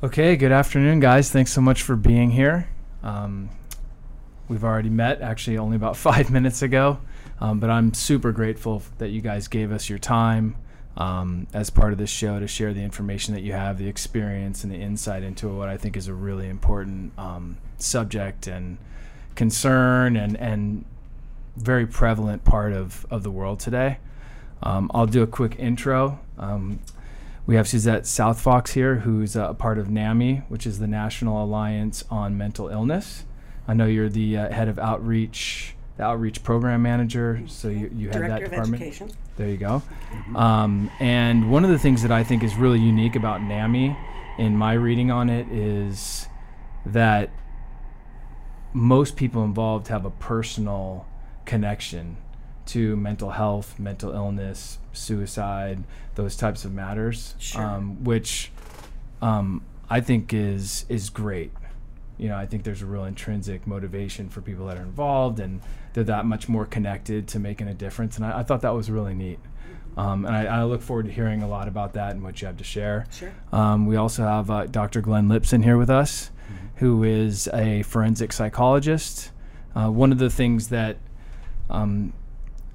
Okay, good afternoon, guys. Thanks so much for being here. Um, we've already met, actually, only about five minutes ago, um, but I'm super grateful that you guys gave us your time um, as part of this show to share the information that you have, the experience, and the insight into what I think is a really important um, subject and concern and, and very prevalent part of, of the world today. Um, I'll do a quick intro. We have Suzette Southfox here, who's a part of NAMI, which is the National Alliance on Mental Illness. I know you're the uh, head of outreach, the outreach program manager, so you, you have that Director of department. Education. There you go. Um, and one of the things that I think is really unique about NAMI, in my reading on it, is that most people involved have a personal connection to mental health, mental illness, suicide, those types of matters, Sure. um, which um, I think is is great. You know, I think there's a real intrinsic motivation for people that are involved, and they're that much more connected to making a difference. And I, I thought that was really neat. Um, and I, I look forward to hearing a lot about that and what you have to share. Sure. Um, we also have uh, Dr. Glenn Lipson here with us, who is a forensic psychologist. Uh, one of the things that um,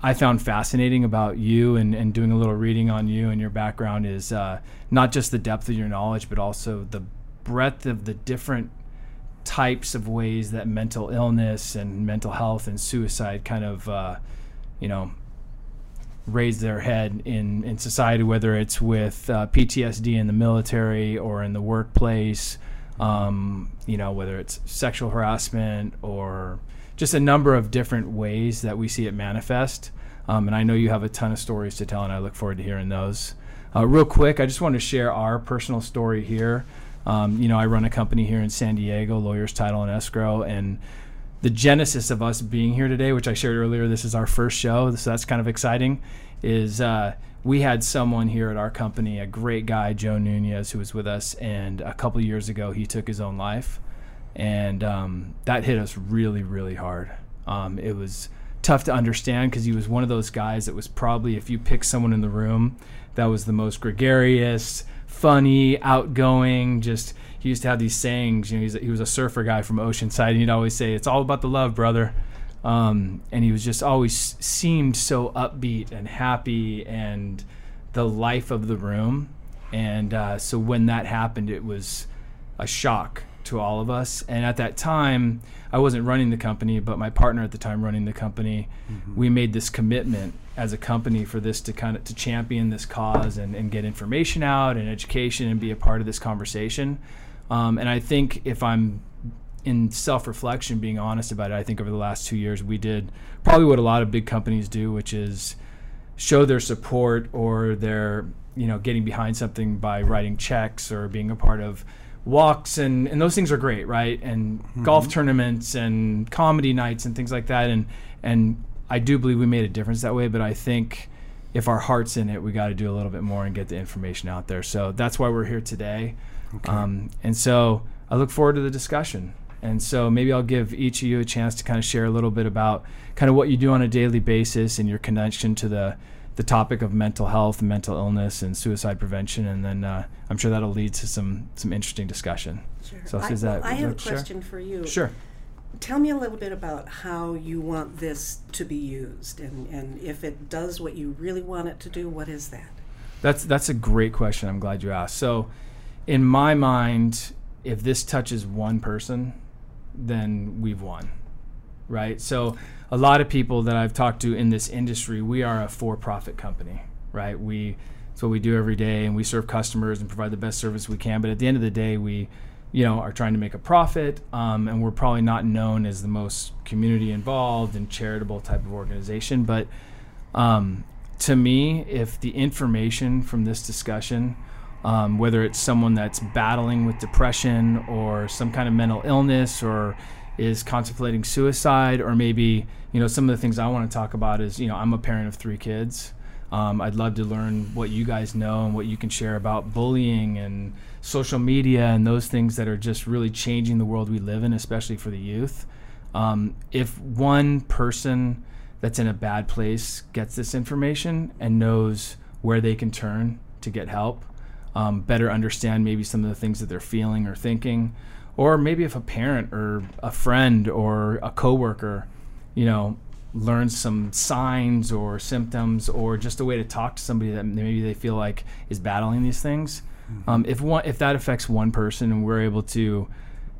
I found fascinating about you and, and doing a little reading on you and your background is uh, not just the depth of your knowledge, but also the breadth of the different types of ways that mental illness and mental health and suicide kind of, uh, you know, raise their head in, in society, whether it's with uh, PTSD in the military or in the workplace, um, you know, whether it's sexual harassment or just a number of different ways that we see it manifest. Um, and I know you have a ton of stories to tell, and I look forward to hearing those. Uh, real quick, I just want to share our personal story here. Um, you know, I run a company here in San Diego, Lawyers Title and Escrow, and the genesis of us being here today, which I shared earlier, this is our first show, so that's kind of exciting. Is uh, we had someone here at our company, a great guy, Joe Nunez, who was with us, and a couple years ago he took his own life, and um, that hit us really, really hard. Um, it was tough to understand because he was one of those guys that was probably, if you pick someone in the room, that was the most gregarious, funny, outgoing, just he used to have these sayings. You know, he was a surfer guy from Oceanside, and he'd always say, "It's all about the love, brother." Um, and he was just always seemed so upbeat and happy, and the life of the room. And uh, so when that happened, it was a shock to all of us. And at that time, I wasn't running the company, but my partner at the time running the company, we made this commitment as a company for this to kind of to champion this cause and, and get information out and education and be a part of this conversation. Um, and I think if I'm in self-reflection, being honest about it, I think over the last two years we did probably what a lot of big companies do, which is show their support or their you know getting behind something by writing checks or being a part of walks and, and those things are great right? And golf tournaments and comedy nights and things like that. And and i do believe we made a difference that way but i think if our heart's in it we got to do a little bit more and get the information out there. So that's why we're here today. Um, and so i look forward to the discussion. And so maybe i'll give each of you a chance to kind of share a little bit about kind of what you do on a daily basis and your connection to the the topic of mental health, mental illness, and suicide prevention, and then uh, I'm sure that'll lead to some some interesting discussion. Sure. So, I, Suzette, well, I have a like to share? question for you. Sure. Tell me a little bit about how you want this to be used, and, and if it does what you really want it to do, what is that? That's that's a great question. I'm glad you asked. So, in my mind, if this touches one person, then we've won, right? So, a lot of people that I've talked to in this industry, we are a for-profit company, right? We it's what we do every day, and we serve customers and provide the best service we can. But at the end of the day, we you know, are trying to make a profit, um, and we're probably not known as the most community involved and charitable type of organization. But um, to me, if the information from this discussion, um, whether it's someone that's battling with depression or some kind of mental illness or is contemplating suicide, or maybe, you know, some of the things I want to talk about is, you know, I'm a parent of three kids. Um, I'd love to learn what you guys know and what you can share about bullying and social media and those things that are just really changing the world we live in, especially for the youth. Um, if one person that's in a bad place gets this information and knows where they can turn to get help, um, better understand maybe some of the things that they're feeling or thinking, or maybe if a parent or a friend or a coworker, you know, learns some signs or symptoms or just a way to talk to somebody that maybe they feel like is battling these things. Mm-hmm. Um, if one if that affects one person and we're able to,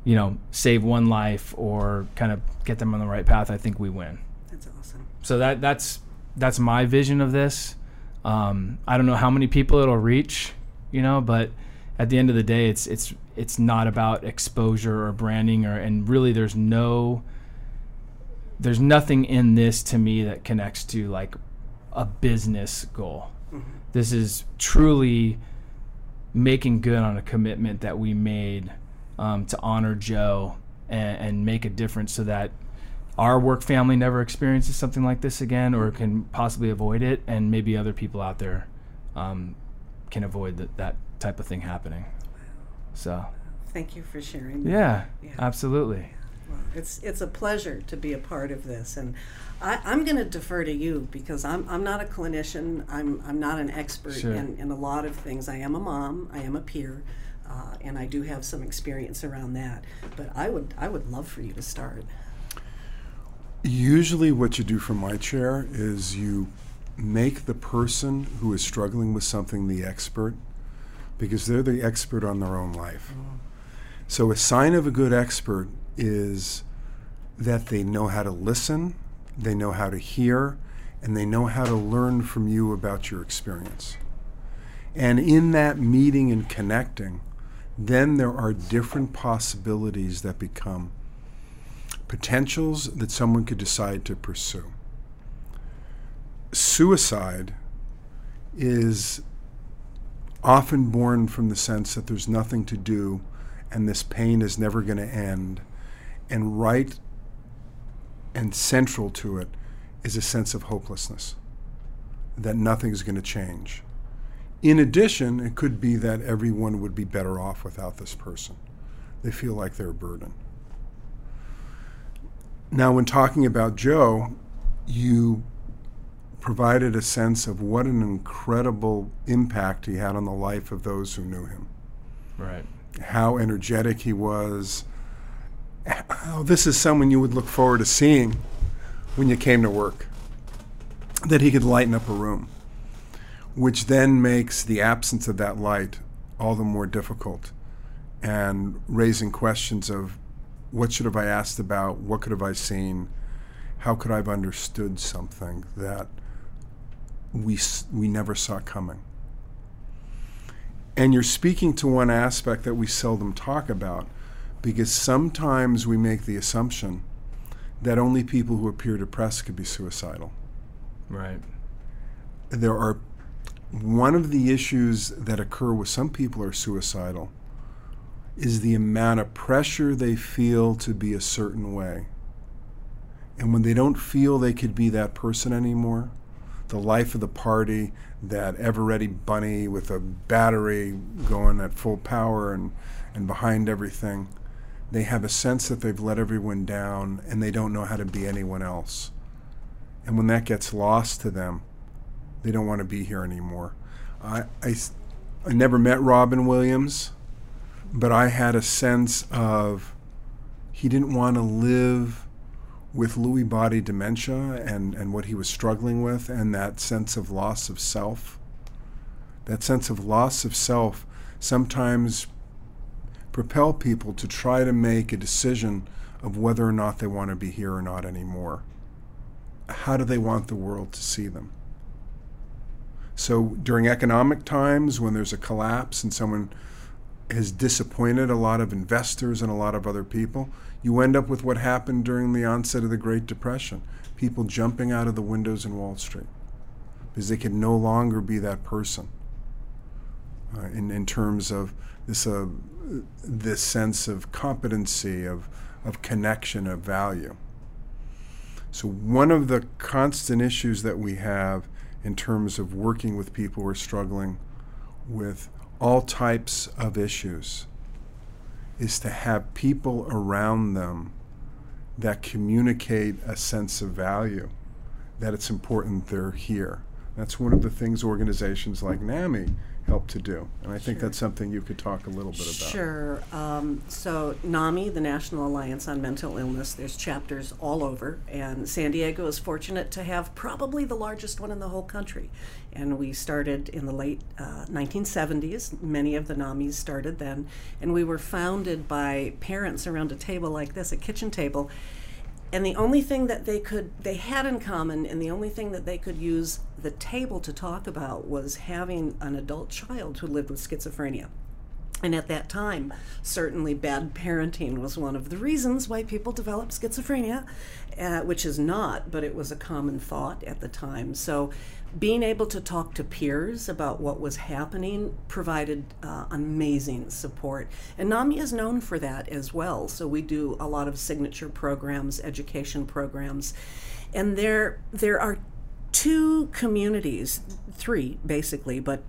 you know, save one life or kind of get them on the right path, I think we win. That's awesome. So that that's that's my vision of this. Um, I don't know how many people it'll reach, you know, but at the end of the day, it's it's it's not about exposure or branding or and really there's no there's nothing in this to me that connects to like a business goal. Mm-hmm. This is truly making good on a commitment that we made um, to honor Joe and, and, make a difference so that our work family never experiences something like this again or can possibly avoid it, and maybe other people out there um, can avoid that, that type of thing happening. So, thank you for sharing. Yeah, yeah. absolutely. Well, it's it's a pleasure to be a part of this, and I, am going to defer to you because I'm I'm not a clinician. I'm I'm not an expert sure. in, in a lot of things. I am a mom. I am a peer, uh, and I do have some experience around that. But I would I would love for you to start. Usually, what you do from my chair is you make the person who is struggling with something the expert because they're the expert on their own life. So, a sign of a good expert is that they know how to listen, they know how to hear, and they know how to learn from you about your experience. And in that meeting and connecting, then there are different possibilities that become potentials that someone could decide to pursue. Suicide is often born from the sense that there's nothing to do and this pain is never going to end and right and central to it is a sense of hopelessness that nothing's going to change. In addition, it could be that everyone would be better off without this person. They feel like they're a burden. Now, when talking about Joe, you provided a sense of what an incredible impact he had on the life of those who knew him. Right. How energetic he was, oh, this is someone you would look forward to seeing when you came to work. That he could lighten up a room, which then makes the absence of that light all the more difficult and raising questions of what should have I asked about, what could have I seen, how could I have understood something that we, we never saw coming. And you're speaking to one aspect that we seldom talk about, because sometimes we make the assumption that only people who appear depressed could be suicidal. Right. There are one of the issues that occur with some people are suicidal is the amount of pressure they feel to be a certain way. And when they don't feel they could be that person anymore, the life of the party, that ever ready bunny with a battery going at full power and, and behind everything, they have a sense that they've let everyone down and they don't know how to be anyone else. And when that gets lost to them, they don't want to be here anymore. I, I, I never met Robin Williams, but I had a sense of he didn't want to live with Lewy body dementia and, and what he was struggling with, and that sense of loss of self. That sense of loss of self sometimes propel people to try to make a decision of whether or not they want to be here or not anymore. How do they want the world to see them? So during economic times, when there's a collapse and someone has disappointed a lot of investors and a lot of other people, you end up with what happened during the onset of the Great Depression people jumping out of the windows in Wall Street because they can no longer be that person uh, in, in terms of this uh, this sense of competency of of connection of value. So one of the constant issues that we have in terms of working with people who are struggling with all types of issues is to have people around them that communicate a sense of value, that it's important they're here. That's one of the things organizations like NAMI help to do. And I think sure. that's something you could talk a little bit about. Sure. Um, so, NAMI, the National Alliance on Mental Illness, there's chapters all over, and San Diego is fortunate to have probably the largest one in the whole country. And we started in the late uh, 1970s. Many of the NAMIs started then, and we were founded by parents around a table like this, a kitchen table and the only thing that they could they had in common and the only thing that they could use the table to talk about was having an adult child who lived with schizophrenia and at that time, certainly bad parenting was one of the reasons why people developed schizophrenia, uh, which is not, but it was a common thought at the time. So being able to talk to peers about what was happening provided uh, amazing support. And NAMI is known for that as well. So we do a lot of signature programs, education programs. And there, there are two communities, three basically, but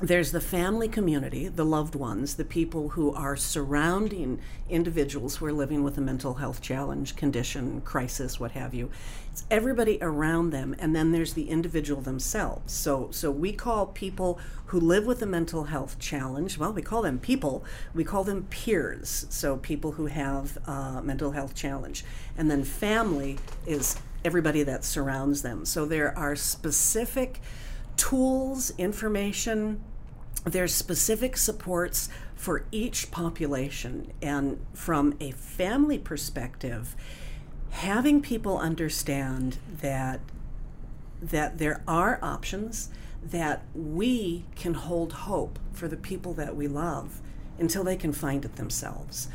there's the family community, the loved ones, the people who are surrounding individuals who are living with a mental health challenge, condition, crisis, what have you. It's everybody around them, and then there's the individual themselves. So, so we call people who live with a mental health challenge. Well, we call them people. We call them peers. So people who have a mental health challenge, and then family is everybody that surrounds them. So there are specific tools, information. There's specific supports for each population. And from a family perspective, having people understand that that there are options that we can hold hope for the people that we love until they can find it themselves.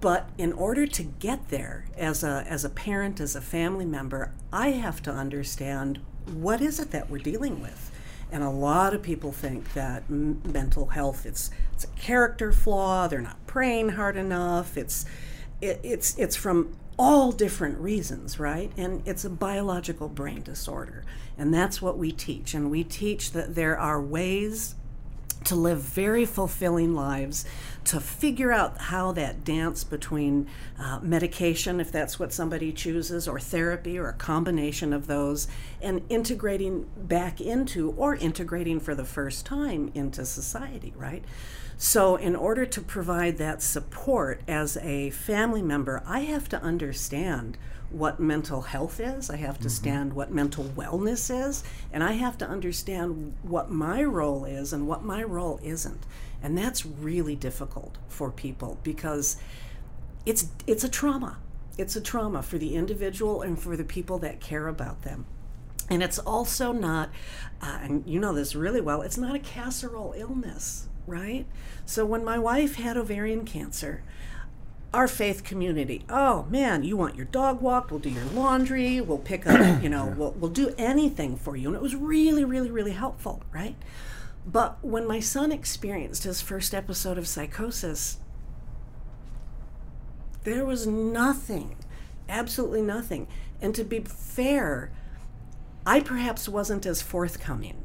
But in order to get there as a as a parent, as a family member, I have to understand what is it that we're dealing with? And a lot of people think that m- mental health it's it's a character flaw. They're not praying hard enough. It's it, it's it's from all different reasons, right? And it's a biological brain disorder. And that's what we teach. And we teach that there are ways to live very fulfilling lives, to figure out how that dance between uh, medication, if that's what somebody chooses, or therapy, or a combination of those, and integrating back into, or integrating for the first time into society, right? So, in order to provide that support as a family member, I have to understand what mental health is. I have to mm-hmm. stand what mental wellness is, and I have to understand what my role is and what my role isn't. And that's really difficult for people because it's it's a trauma. It's a trauma for the individual and for the people that care about them. And it's also not, uh, and you know this really well, it's not a casserole illness, right? So when my wife had ovarian cancer, our faith community. Oh man, you want your dog walked? We'll do your laundry. We'll pick up, you know, we'll, we'll do anything for you. And it was really, really, really helpful, right? But when my son experienced his first episode of psychosis, there was nothing, absolutely nothing. And to be fair, I perhaps wasn't as forthcoming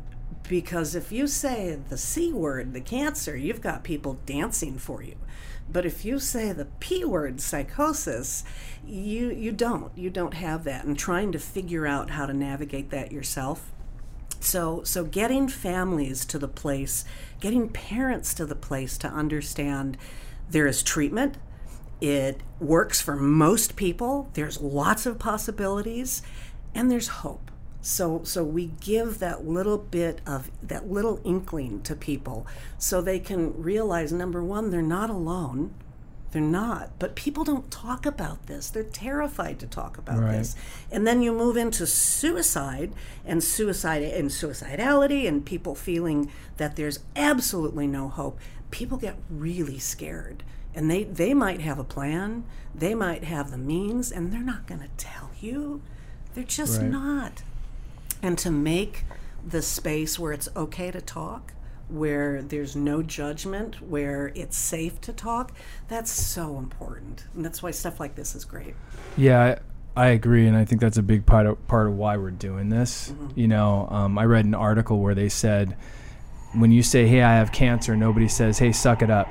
because if you say the C word, the cancer, you've got people dancing for you. But if you say the P word, psychosis, you, you don't. You don't have that. And trying to figure out how to navigate that yourself. So, so getting families to the place, getting parents to the place to understand there is treatment. It works for most people. There's lots of possibilities, and there's hope. So, so we give that little bit of that little inkling to people so they can realize number one, they're not alone. They're not. But people don't talk about this. They're terrified to talk about right. this. And then you move into suicide and suicide and suicidality and people feeling that there's absolutely no hope. People get really scared. And they, they might have a plan, they might have the means, and they're not going to tell you. They're just right. not and to make the space where it's okay to talk where there's no judgment, where it's safe to talk, that's so important. And that's why stuff like this is great. Yeah, I, I agree. And I think that's a big part of, part of why we're doing this. Mm-hmm. You know, um, I read an article where they said, when you say, hey, I have cancer, nobody says, hey, suck it up.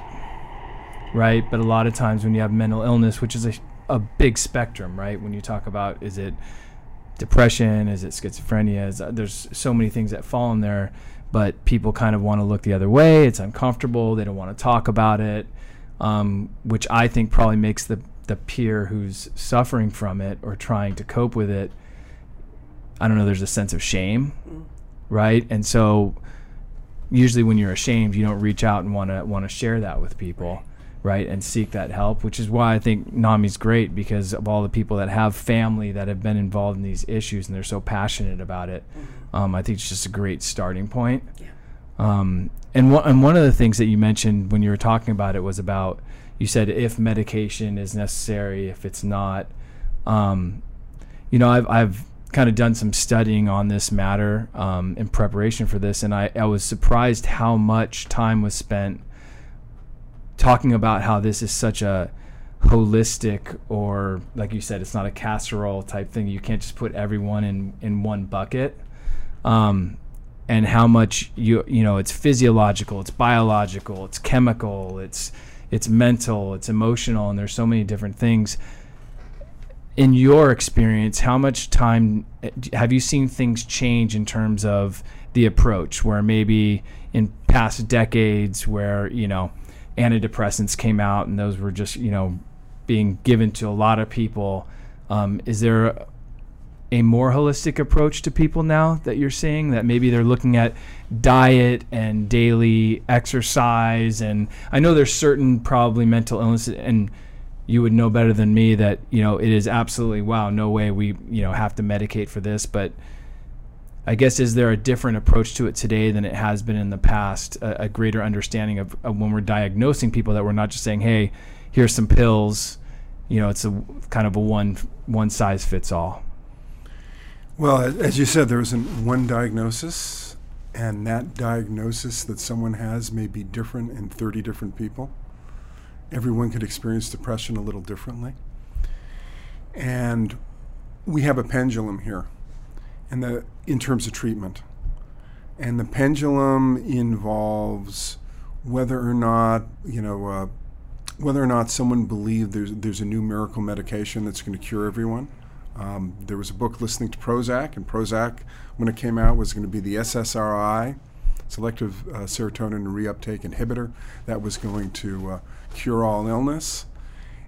Right? But a lot of times when you have mental illness, which is a, a big spectrum, right? When you talk about, is it depression? Is it schizophrenia? Is, uh, there's so many things that fall in there. But people kind of want to look the other way. It's uncomfortable. They don't want to talk about it, um, which I think probably makes the the peer who's suffering from it or trying to cope with it. I don't know. There's a sense of shame, mm. right? And so usually when you're ashamed, you don't reach out and want to want to share that with people. Right and seek that help which is why i think nami's great because of all the people that have family that have been involved in these issues and they're so passionate about it mm-hmm. Um, i think it's just a great starting point. Yeah. um, and, one, and one of the things that you mentioned when you were talking about it was about you said if medication is necessary if it's not um, you know i've, I've kind of done some studying on this matter um, in preparation for this and I, I was surprised how much time was spent talking about how this is such a holistic or like you said it's not a casserole type thing. You can't just put everyone in in one bucket um, and how much you you know it's physiological it's biological it's chemical it's it's mental it's emotional and there's so many different things. In your experience how much time eh, have you seen things change in terms of the approach? Where maybe in past decades where you know antidepressants came out and those were just you know being given to a lot of people um, is there a more holistic approach to people now that you're seeing that maybe they're looking at diet and daily exercise and i know there's certain probably mental illness and you would know better than me that you know it is absolutely wow no way we you know have to medicate for this but I guess is there a different approach to it today than it has been in the past? A, a greater understanding of, of, when we're diagnosing people that we're not just saying, "Hey, here's some pills." You know, it's a kind of a one one size fits all. Well, as you said, there isn't one diagnosis, and that diagnosis that someone has may be different in 30 different people. Everyone could experience depression a little differently. And we have a pendulum here the in terms of treatment. And the pendulum involves whether or not you know uh, whether or not someone believes there's there's a new miracle medication that's going to cure everyone. Um, there was a book listening to Prozac, and Prozac, when it came out, was going to be the SSRI, selective uh, serotonin reuptake inhibitor, that was going to uh, cure all illness.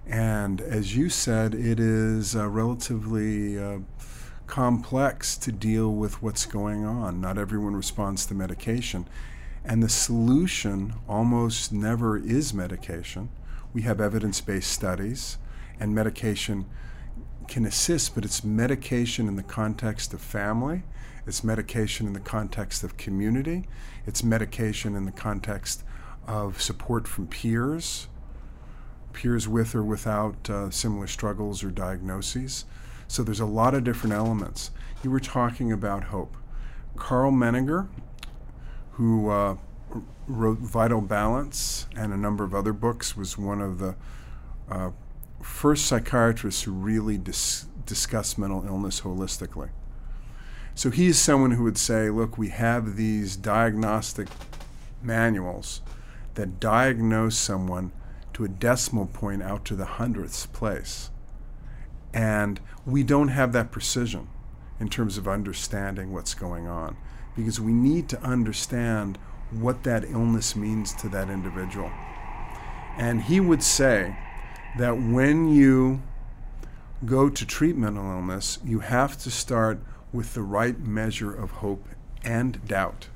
And as you said, it is uh, relatively uh, complex to deal with what's going on. Not everyone responds to medication. And the solution almost never is medication. We have evidence based studies, and medication can assist, but it's medication in the context of family, it's medication in the context of community, it's medication in the context of support from peers, peers with or without uh, similar struggles or diagnoses. So there's a lot of different elements. You were talking about hope. Karl Menninger, who uh, wrote Vital Balance and a number of other books, was one of the uh, first psychiatrists who really dis- discussed mental illness holistically. So he's someone who would say, look, we have these diagnostic manuals that diagnose someone to a decimal point out to the hundredths place. And we don't have that precision in terms of understanding what's going on because we need to understand what that illness means to that individual. And he would say that when you go to treat mental illness, you have to start with the right measure of hope and doubt.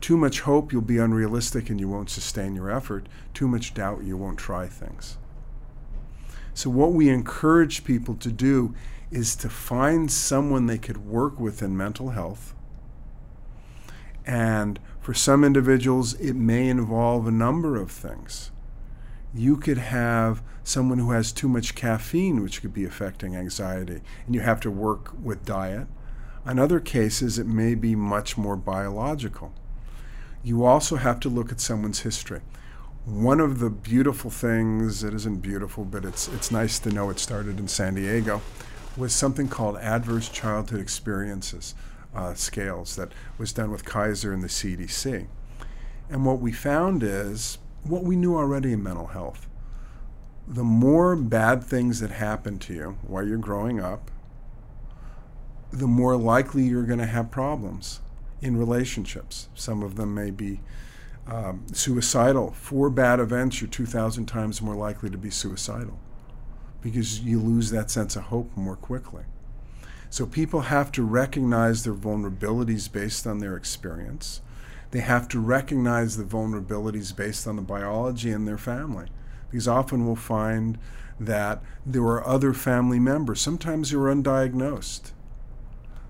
Too much hope, you'll be unrealistic and you won't sustain your effort. Too much doubt, you won't try things. So, what we encourage people to do is to find someone they could work with in mental health. And for some individuals, it may involve a number of things. You could have someone who has too much caffeine, which could be affecting anxiety, and you have to work with diet. In other cases, it may be much more biological. You also have to look at someone's history one of the beautiful things it isn't beautiful but it's it's nice to know it started in San Diego was something called adverse childhood experiences uh, scales that was done with Kaiser and the CDC and what we found is what we knew already in mental health the more bad things that happen to you while you're growing up the more likely you're going to have problems in relationships. Some of them may be um, suicidal. Four bad events, you're 2,000 times more likely to be suicidal because you lose that sense of hope more quickly. So people have to recognize their vulnerabilities based on their experience. They have to recognize the vulnerabilities based on the biology in their family. Because often we'll find that there are other family members, sometimes who are undiagnosed,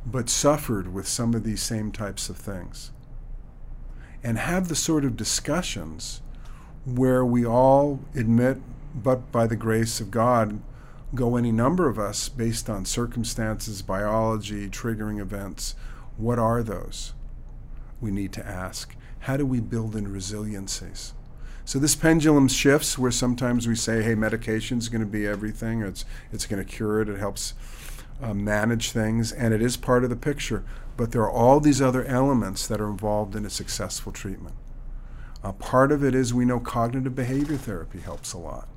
but suffered with some of these same types of things. And have the sort of discussions where we all admit, but by the grace of God, go any number of us based on circumstances, biology, triggering events. What are those? We need to ask. How do we build in resiliencies? So this pendulum shifts where sometimes we say, hey, medication is going to be everything, it's, it's going to cure it, it helps uh, manage things, and it is part of the picture. But there are all these other elements that are involved in a successful treatment. Uh, part of it is we know cognitive behavior therapy helps a lot.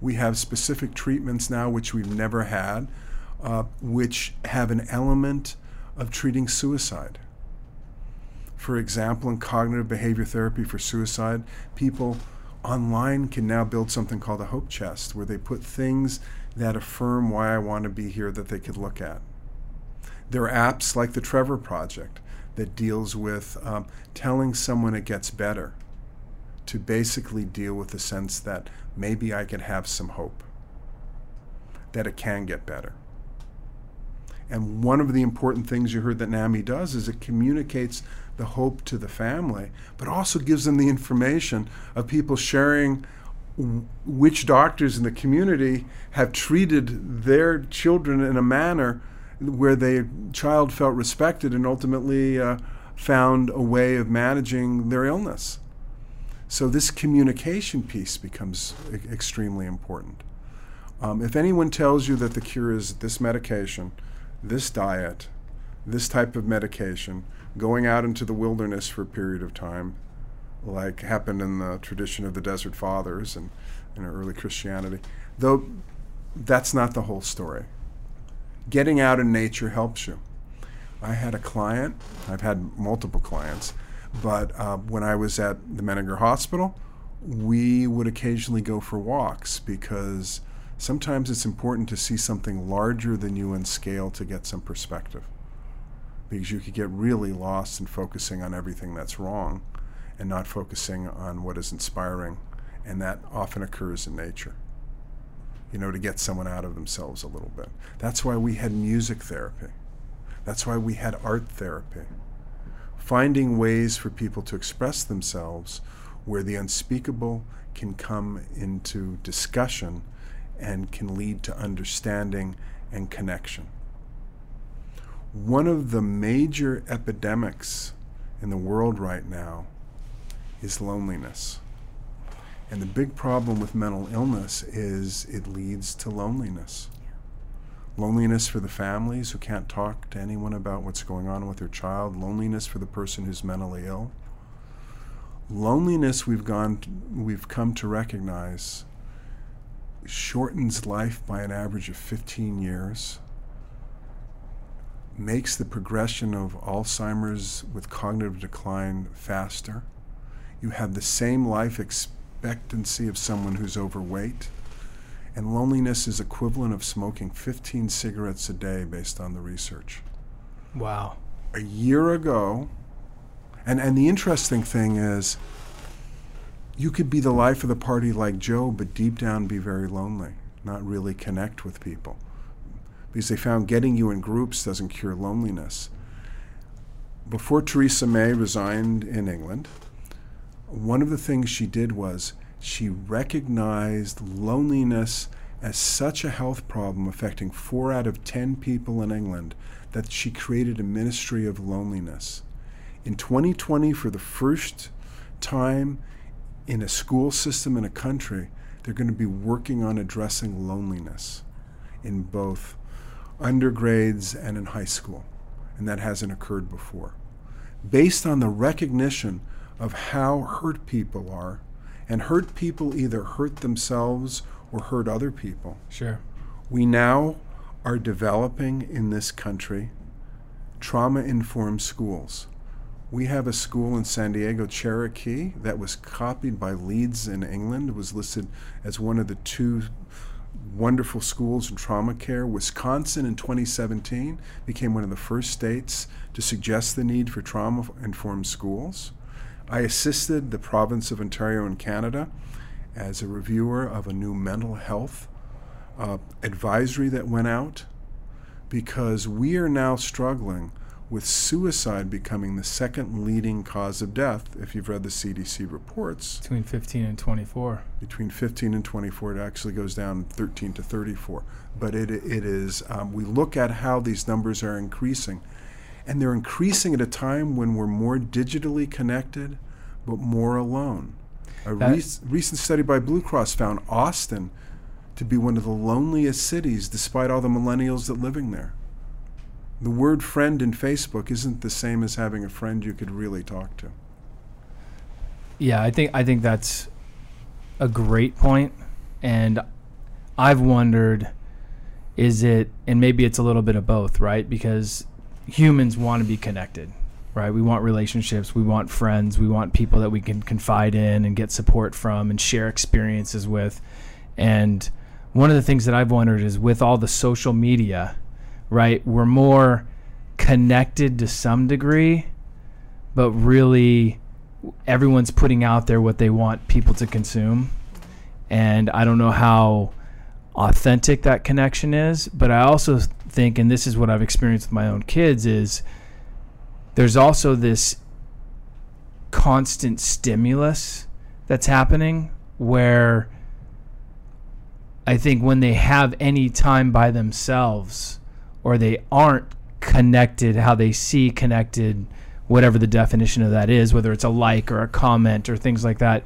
We have specific treatments now which we've never had, uh, which have an element of treating suicide. For example, in cognitive behavior therapy for suicide, people online can now build something called a hope chest where they put things that affirm why I want to be here that they could look at. There are apps like the Trevor Project that deals with um, telling someone it gets better to basically deal with the sense that maybe I can have some hope, that it can get better. And one of the important things you heard that NAMI does is it communicates the hope to the family, but also gives them the information of people sharing which doctors in the community have treated their children in a manner where the child felt respected and ultimately uh, found a way of managing their illness. So this communication piece becomes e- extremely important. Um, if anyone tells you that the cure is this medication, this diet, this type of medication, going out into the wilderness for a period of time, like happened in the tradition of the Desert Fathers and in early Christianity, though that's not the whole story. Getting out in nature helps you. I had a client, I've had multiple clients, but uh, when I was at the Menninger Hospital, we would occasionally go for walks because sometimes it's important to see something larger than you in scale to get some perspective. Because you could get really lost in focusing on everything that's wrong and not focusing on what is inspiring. And that often occurs in nature, you know, to get someone out of themselves a little bit. That's why we had music therapy, that's why we had art therapy finding ways for people to express themselves where the unspeakable can come into discussion and can lead to understanding and connection. One of the major epidemics in the world right now is loneliness. And the big problem with mental illness is it leads to loneliness loneliness for the families who can't talk to anyone about what's going on with their child, loneliness for the person who's mentally ill. Loneliness we've gone we've come to recognize shortens life by an average of 15 years. Makes the progression of Alzheimer's with cognitive decline faster. You have the same life expectancy of someone who's overweight and loneliness is equivalent of smoking 15 cigarettes a day based on the research. Wow. A year ago, and, and the interesting thing is, you could be the life of the party like Joe, but deep down be very lonely, not really connect with people. Because they found getting you in groups doesn't cure loneliness. Before Theresa May resigned in England, one of the things she did was she recognized loneliness as such a health problem affecting four out of ten people in England that she created a ministry of loneliness. In 2020, for the first time in a school system in a country, they're going to be working on addressing loneliness in both undergrades and in high school. And that hasn't occurred before. Based on the recognition of how hurt people are and hurt people either hurt themselves or hurt other people. Sure. We now are developing in this country trauma informed schools We have a school in San Diego, Cherokee, that was copied by Leeds in England. Was listed as one of the two wonderful schools in trauma care. Wisconsin in 2017 became one of the first states to suggest the need for trauma informed schools. I assisted the province of Ontario in Canada as a reviewer of a new mental health uh, advisory that went out because we are now struggling with suicide becoming the second leading cause of death, if you've read the CDC reports. Between 15 and 24. Between 15 and 24, it actually goes down 13 to 34. But it, it is, um, we look at how these numbers are increasing, and they're increasing at a time when we're more digitally connected, but more alone. A rec- recent study by Blue Cross found Austin to be one of the loneliest cities despite all the millennials that living there. The word friend in Facebook isn't the same as having a friend you could really talk to. Yeah, I think I think that's a great point and I've wondered is it and maybe it's a little bit of both, right? Because humans want to be connected, right? We want relationships, we want friends, we want people that we can confide in and get support from and share experiences with. And one of the things that I've wondered is with all the social media, right? We're more connected to some degree, but really everyone's putting out there what they want people to consume. And I don't know how authentic that connection is, but I also think and this is what I've experienced with my own kids is there's also this constant stimulus that's happening where I think when they have any time by themselves or they aren't connected how they see connected whatever the definition of that is whether it's a like or a comment or things like that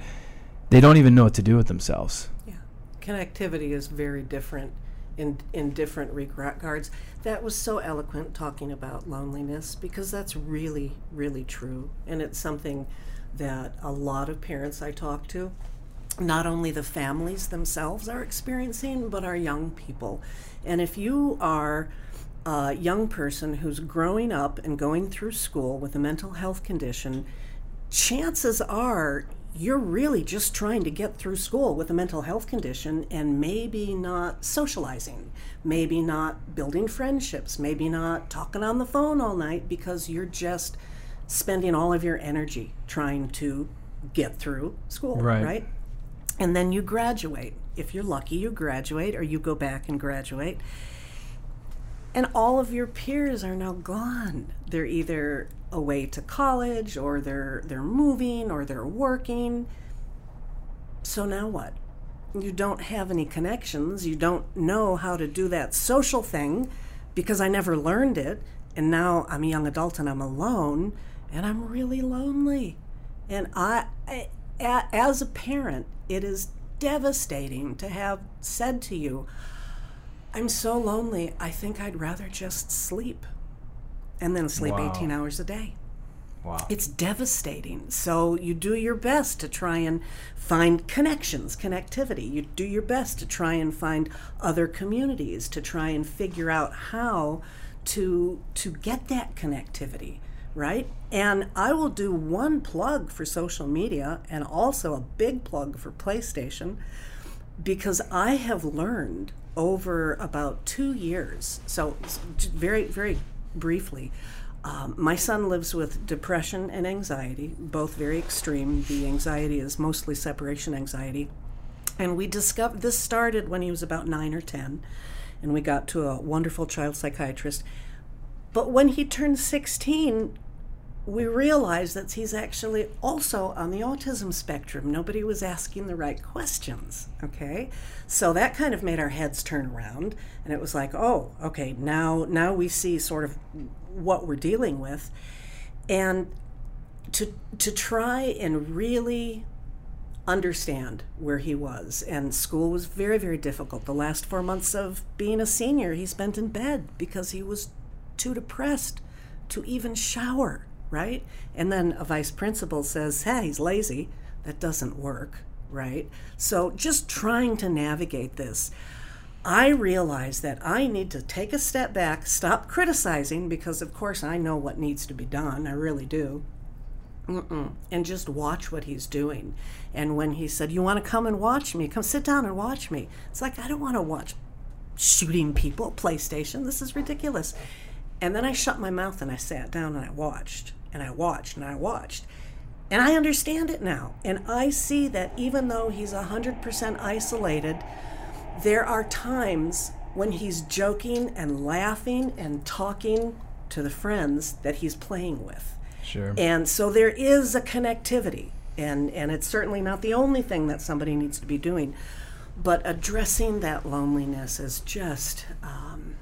they don't even know what to do with themselves. Yeah. Connectivity is very different in in different regards. That was so eloquent talking about loneliness because that's really really true. And it's something that a lot of parents I talk to not only the families themselves are experiencing, but our young people. And if you are a young person who's growing up and going through school with a mental health condition, chances are you're really just trying to get through school with a mental health condition and maybe not socializing, maybe not building friendships, maybe not talking on the phone all night because you're just spending all of your energy trying to get through school, right? right? and then you graduate. If you're lucky, you graduate or you go back and graduate. And all of your peers are now gone. They're either away to college or they're they're moving or they're working. So now what? You don't have any connections. You don't know how to do that social thing because I never learned it. And now I'm a young adult and I'm alone and I'm really lonely. And I, I as a parent, it is devastating to have said to you, I'm so lonely, I think I'd rather just sleep and then sleep wow. 18 hours a day. Wow. It's devastating. So you do your best to try and find connections, connectivity. You do your best to try and find other communities, to try and figure out how to to get that connectivity right? And I will do one plug for social media and also a big plug for PlayStation because I have learned over about two years. So, very, very briefly, um, my son lives with depression and anxiety, both very extreme. The anxiety is mostly separation anxiety. And we discovered this started when he was about nine or 10, and we got to a wonderful child psychiatrist but when he turned 16, we realized that he's actually also on the autism spectrum. Nobody was asking the right questions. Okay, so that kind of made our heads turn around, and it was like, oh, okay, now now we see sort of what we're dealing with, and to to try and really understand where he was. And school was very very difficult. The last four months of being a senior, he spent in bed because he was too depressed to even shower, right? And then a vice principal says, hey, he's lazy. That doesn't work, right? So just trying to navigate this. I realize that I need to take a step back, stop criticizing, because of course I know what needs to be done. I really do. Mm-mm. and just watch what he's doing. And when he said, "You want to come and watch me? Come sit down and watch me." It's like I don't want to watch shooting people PlayStation. This is ridiculous. And then I shut my mouth and I sat down and I watched and I watched and I watched. And I understand it now. And I see that even though he's 100% isolated, there are times when he's joking and laughing and talking to the friends that he's playing with. Sure. And so there is a connectivity. And, and it's certainly not the only thing that somebody needs to be doing. But addressing that loneliness is just, um,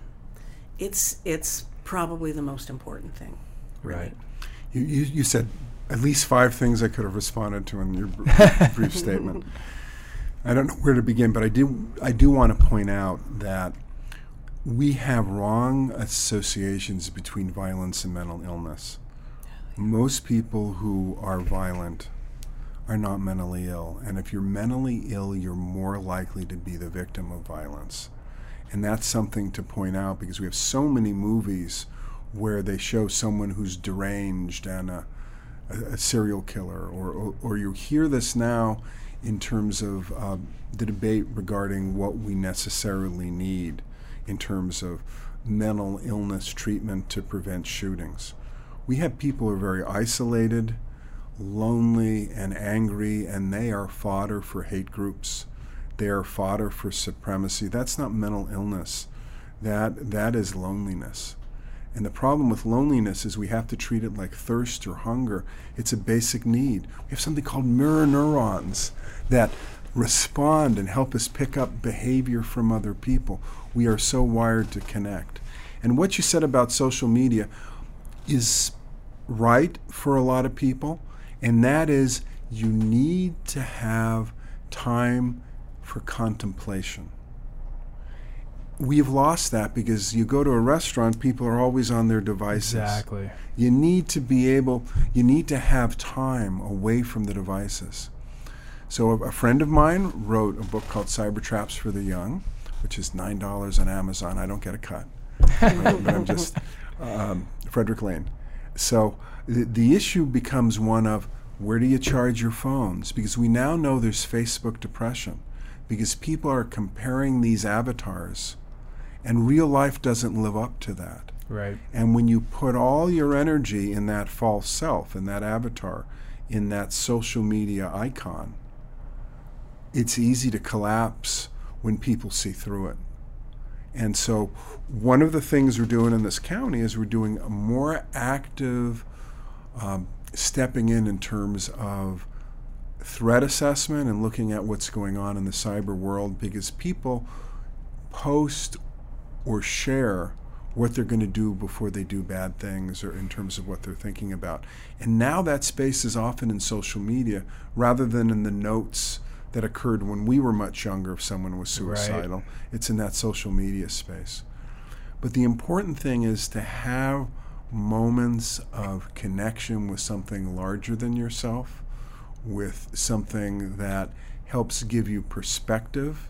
it's, it's probably the most important thing. Really. Right. You, you, you said at least five things I could have responded to in your brief statement. I don't know where to begin, but I do I do want to point out that we have wrong associations between violence and mental illness. Most people who are violent are not mentally ill, and if you're mentally ill, you're more likely to be the victim of violence. And that's something to point out because we have so many movies where they show someone who's deranged and a, a, a serial killer, or, or, or, you hear this now in terms of uh, the debate regarding what we necessarily need in terms of mental illness treatment to prevent shootings. We have people who are very isolated, lonely, and angry, and they are fodder for hate groups. They are fodder for supremacy. That's not mental illness. That that is loneliness. And the problem with loneliness is we have to treat it like thirst or hunger. It's a basic need. We have something called mirror neurons that respond and help us pick up behavior from other people. We are so wired to connect. And what you said about social media is right for a lot of people, and that is you need to have time for contemplation. We've lost that because you go to a restaurant, people are always on their devices. Exactly. You need to be able, you need to have time away from the devices. So, a, a friend of mine wrote a book called Cyber Traps for the Young, which is $9 on Amazon. I don't get a cut, but I'm just um, Frederick Lane. So, the, the issue becomes one of where do you charge your phones? Because we now know there's Facebook depression because people are comparing these avatars and real life doesn't live up to that. Right. And when you put all your energy in that false self, in that avatar, in that social media icon, it's easy to collapse when people see through it. And so, one of the things we're doing in this county is we're doing a more active um, stepping in in terms of threat assessment and looking at what's going on in the cyber world because people post or share what they're going to do before they do bad things or in terms of what they're thinking about. And now that space is often in social media rather than in the notes that occurred when we were much younger if someone was suicidal. Right. It's in that social media space. But the important thing is to have moments of connection with something larger than yourself with something that helps give you perspective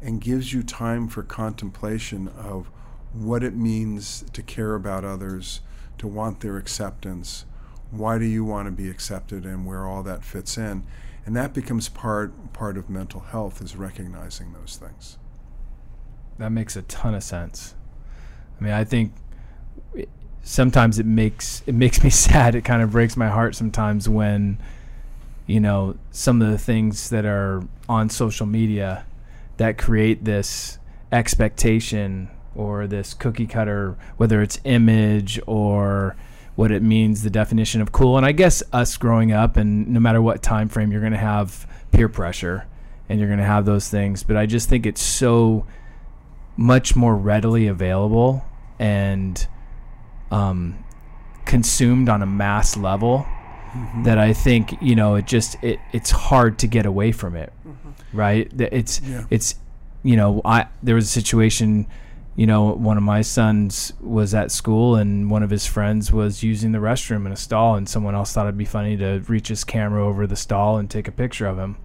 and gives you time for contemplation of what it means to care about others, to want their acceptance. Why do you want to be accepted and where all that fits in? And that becomes part part of mental health is recognizing those things. That makes a ton of sense. I mean, I think sometimes it makes it makes me sad. It kind of breaks my heart sometimes when you know, some of the things that are on social media that create this expectation or this cookie cutter, whether it's image or what it means, the definition of cool. And I guess us growing up, and no matter what time frame, you're going to have peer pressure and you're going to have those things. But I just think it's so much more readily available and um, consumed on a mass level mm-hmm. that I think you know it just it it's hard to get away from it, mm-hmm. right? It's yeah. it's you know I there was a situation. You know, one of my sons was at school and one of his friends was using the restroom in a stall, and someone else thought it'd be funny to reach his camera over the stall and take a picture of him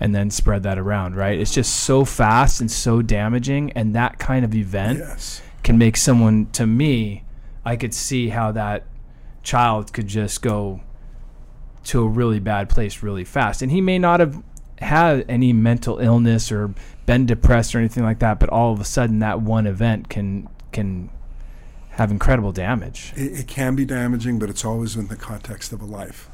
and then spread that around, right? It's just so fast and so damaging. And that kind of event yes. can make someone, to me, I could see how that child could just go to a really bad place really fast. And he may not have had any mental illness or been depressed or anything like that, but all of a sudden that one event can can have incredible damage. It, it can be damaging, but it's always in the context of a life.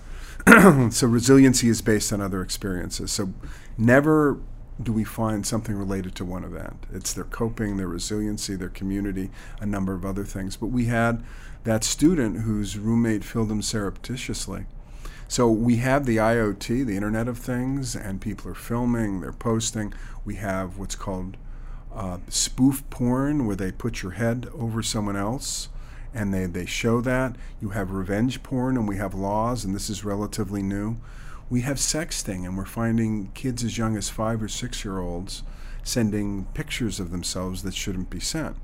so resiliency is based on other experiences. So never do we find something related to one event. It's their coping, their resiliency, their community, a number of other things. But we had that student whose roommate filled him surreptitiously. So we have the IoT, the Internet of Things, and people are filming, they're posting. We have what's called uh, spoof porn, where they put your head over someone else and they, they show that. You have revenge porn, and we have laws, and this is relatively new. We have sexting, and we're finding kids as young as five or six year olds sending pictures of themselves that shouldn't be sent.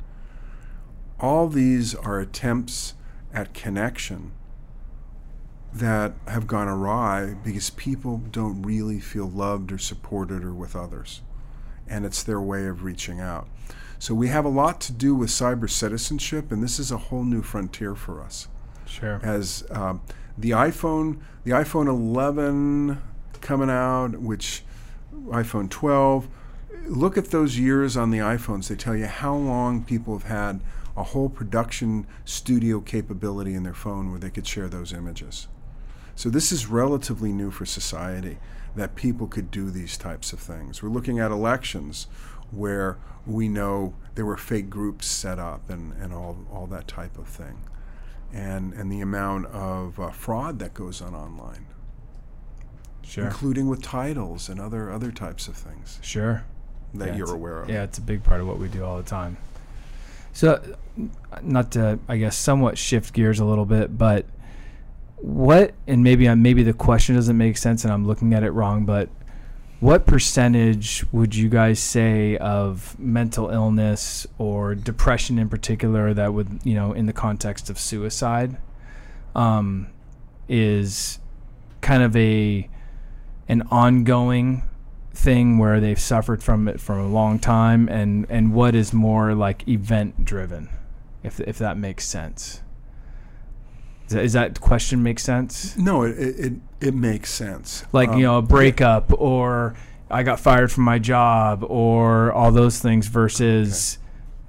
All these are attempts at connection that have gone awry because people don't really feel loved or supported or with others. And it's their way of reaching out. So we have a lot to do with cyber citizenship, and this is a whole new frontier for us. Sure. As um, the iPhone, the iPhone 11 coming out, which iPhone 12, look at those years on the iPhones. They tell you how long people have had a whole production studio capability in their phone where they could share those images. So this is relatively new for society that people could do these types of things. We're looking at elections where we know there were fake groups set up and, and all, all that type of thing. And, and the amount of uh, fraud that goes on online. Sure. Including with titles and other, other types of things. Sure. That yeah, you're aware of. Yeah, it's a big part of what we do all the time. So, not to, I guess, somewhat shift gears a little bit, but what, and maybe I'm, maybe the question doesn't make sense and I'm looking at it wrong, but what percentage would you guys say of mental illness or depression in particular that would you know in the context of suicide um, is kind of a an ongoing thing where they've suffered from it for a long time and and what is more like event driven if if that makes sense does that, that question make sense? No, it, it, it makes sense. Like, um, you know, a breakup or I got fired from my job or all those things versus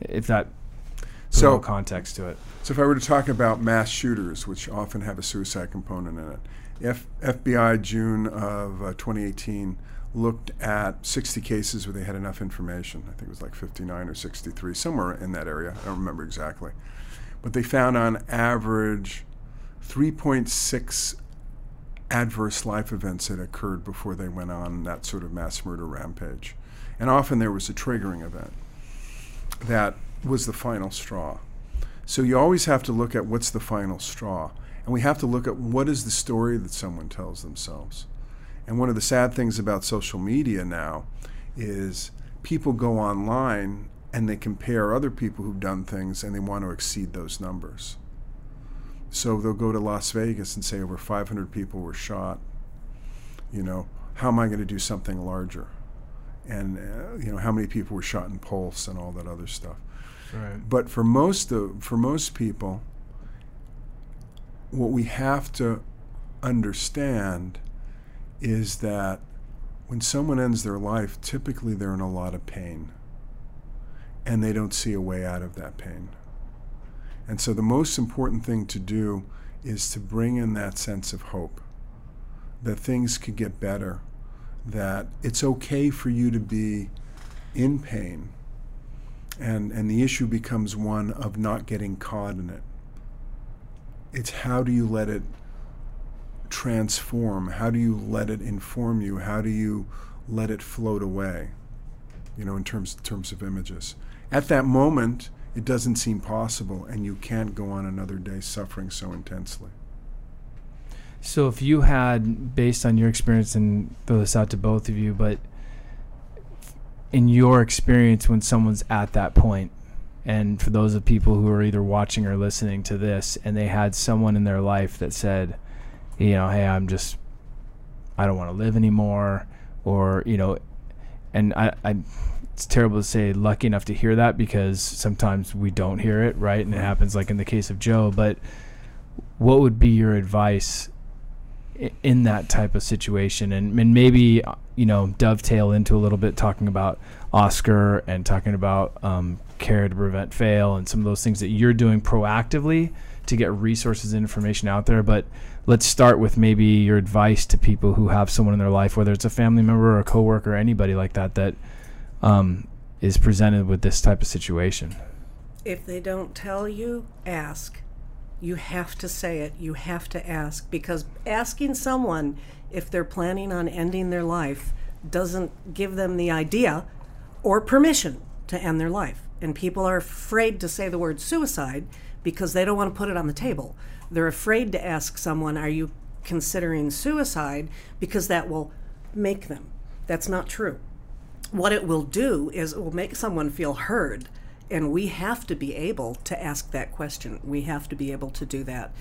okay. if that so context to it. So if I were to talk about mass shooters, which often have a suicide component in it, F- FBI June of uh, 2018 looked at 60 cases where they had enough information. I think it was like 59 or 63, somewhere in that area. I don't remember exactly. But they found on average 3.6 adverse life events that occurred before they went on that sort of mass murder rampage. And often there was a triggering event that was the final straw. So you always have to look at what's the final straw. And we have to look at what is the story that someone tells themselves. And one of the sad things about social media now is people go online and they compare other people who've done things and they want to exceed those numbers. So they'll go to Las Vegas and say over 500 people were shot. You know, how am I going to do something larger? And uh, you know, how many people were shot in Pulse and all that other stuff. Right. But for most of, for most people, what we have to understand is that when someone ends their life, typically they're in a lot of pain and they don't see a way out of that pain. And so the most important thing to do is to bring in that sense of hope that things could get better, that it's okay for you to be in pain. And, and the issue becomes one of not getting caught in it. It's how do you let it transform? How do you let it inform you? How do you let it float away? You know, in terms, in terms of images. At that moment, it doesn't seem possible, and you can't go on another day suffering so intensely. So, if you had, based on your experience, and throw this out to both of you, but in your experience when someone's at that point, and for those of people who are either watching or listening to this, and they had someone in their life that said, you know, hey, I'm just, I don't want to live anymore, or you know, and I, I it's terrible to say lucky enough to hear that because sometimes we don't hear it, right? And it happens like in the case of Joe. But what would be your advice in that type of situation and, and maybe you know dovetail into a little bit talking about oscar and talking about um, care to prevent fail and some of those things that you're doing proactively to get resources and information out there but let's start with maybe your advice to people who have someone in their life whether it's a family member or a coworker or anybody like that that um, is presented with this type of situation if they don't tell you ask you have to say it. You have to ask because asking someone if they're planning on ending their life doesn't give them the idea or permission to end their life. And people are afraid to say the word suicide because they don't want to put it on the table. They're afraid to ask someone, Are you considering suicide? because that will make them. That's not true. What it will do is it will make someone feel heard and we have to be able to ask that question. We have to be able to do that.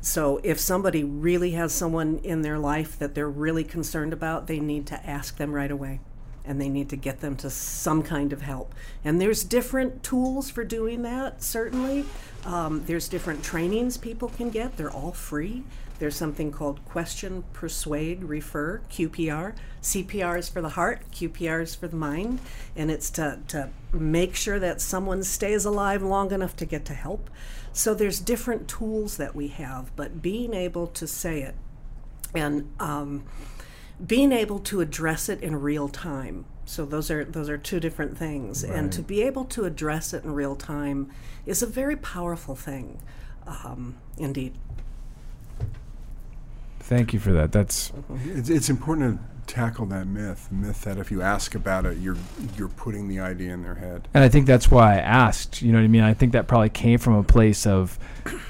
So if somebody really has someone in their life that they're really concerned about, they need to ask them right away and they need to get them to some kind of help. And there's different tools for doing that, certainly. Um, there's different trainings people can get, they're all free. There's something called question, persuade, refer, QPR. CPR is for the heart, QPR is for the mind, and it's to, to make sure that someone stays alive long enough to get to help. So there's different tools that we have, but being able to say it and um, being able to address it in real time. So those are those are two different things, right. and to be able to address it in real time is a very powerful thing, um, indeed. Thank you for that. That's it's, it's important to tackle that myth, myth that if you ask about it, you're you're putting the idea in their head. And I think that's why I asked. You know what I mean? I think that probably came from a place of,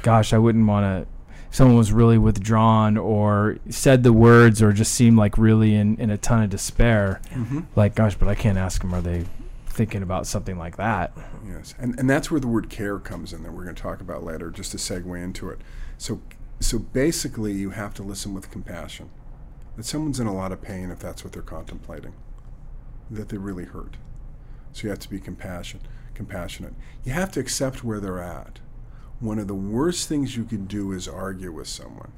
gosh, I wouldn't want to. Someone was really withdrawn, or said the words, or just seemed like really in, in a ton of despair. Mm-hmm. Like, gosh, but I can't ask them. Are they thinking about something like that? Yes, and and that's where the word care comes in that we're going to talk about later. Just to segue into it. So so basically, you have to listen with compassion. That someone's in a lot of pain if that's what they're contemplating, that they're really hurt. So you have to be compassion, compassionate. You have to accept where they're at. One of the worst things you can do is argue with someone.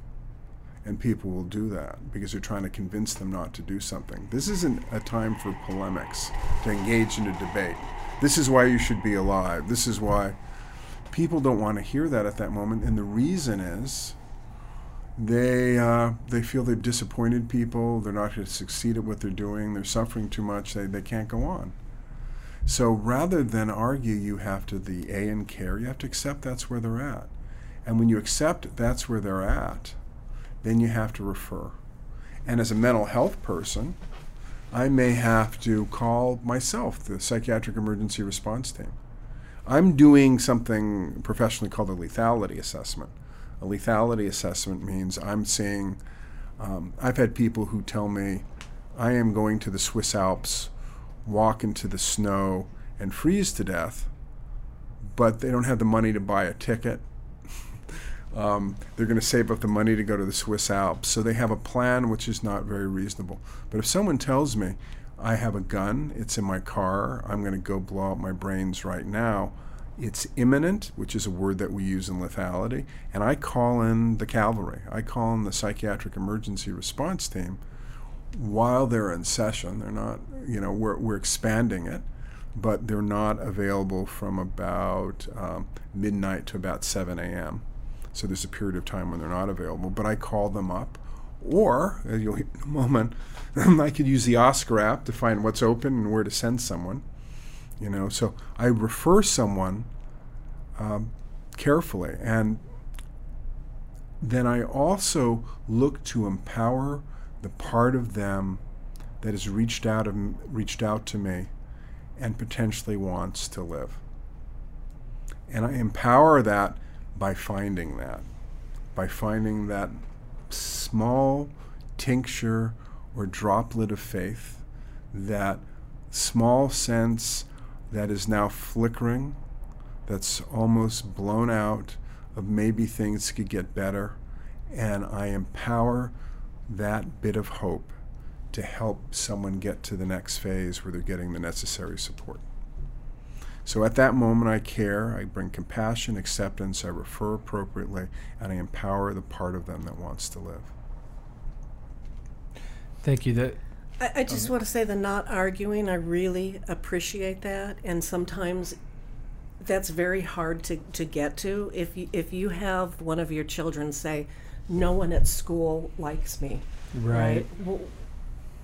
And people will do that because they're trying to convince them not to do something. This isn't a time for polemics, to engage in a debate. This is why you should be alive. This is why people don't want to hear that at that moment. And the reason is they uh, they feel they've disappointed people. They're not going to succeed at what they're doing. They're suffering too much. They they can't go on. So rather than argue, you have to the A and care. You have to accept that's where they're at, and when you accept that's where they're at, then you have to refer. And as a mental health person, I may have to call myself the psychiatric emergency response team. I'm doing something professionally called a lethality assessment a lethality assessment means I'm seeing, um, I've had people who tell me, I am going to the Swiss Alps, walk into the snow, and freeze to death, but they don't have the money to buy a ticket. um, they're going to save up the money to go to the Swiss Alps. So they have a plan which is not very reasonable. But if someone tells me, I have a gun, it's in my car, I'm going to go blow out my brains right now it's imminent, which is a word that we use in lethality, and I call in the cavalry. I call in the psychiatric emergency response team while they're in session. They're not, you know, we're, we're expanding it, but they're not available from about um, midnight to about 7 a.m. So there's a period of time when they're not available, but I call them up. Or, as you'll hear in a moment, I could use the Oscar app to find what's open and where to send someone you know? So i refer someone um, carefully and then i also look to empower the part of them that has reached out of, reached out to me and potentially wants to live. And i empower that by finding that by finding that small tincture or droplet of faith that small sense that is now flickering, that's almost blown out, of maybe things could get better. And I empower that bit of hope to help someone get to the next phase where they're getting the necessary support. So at that moment, I care, I bring compassion, acceptance, I refer appropriately, and I empower the part of them that wants to live. Thank you. That I, I just want to say the not arguing. I really appreciate that, and sometimes that's very hard to, to get to. If you, if you have one of your children say, "No one at school likes me," right? Well,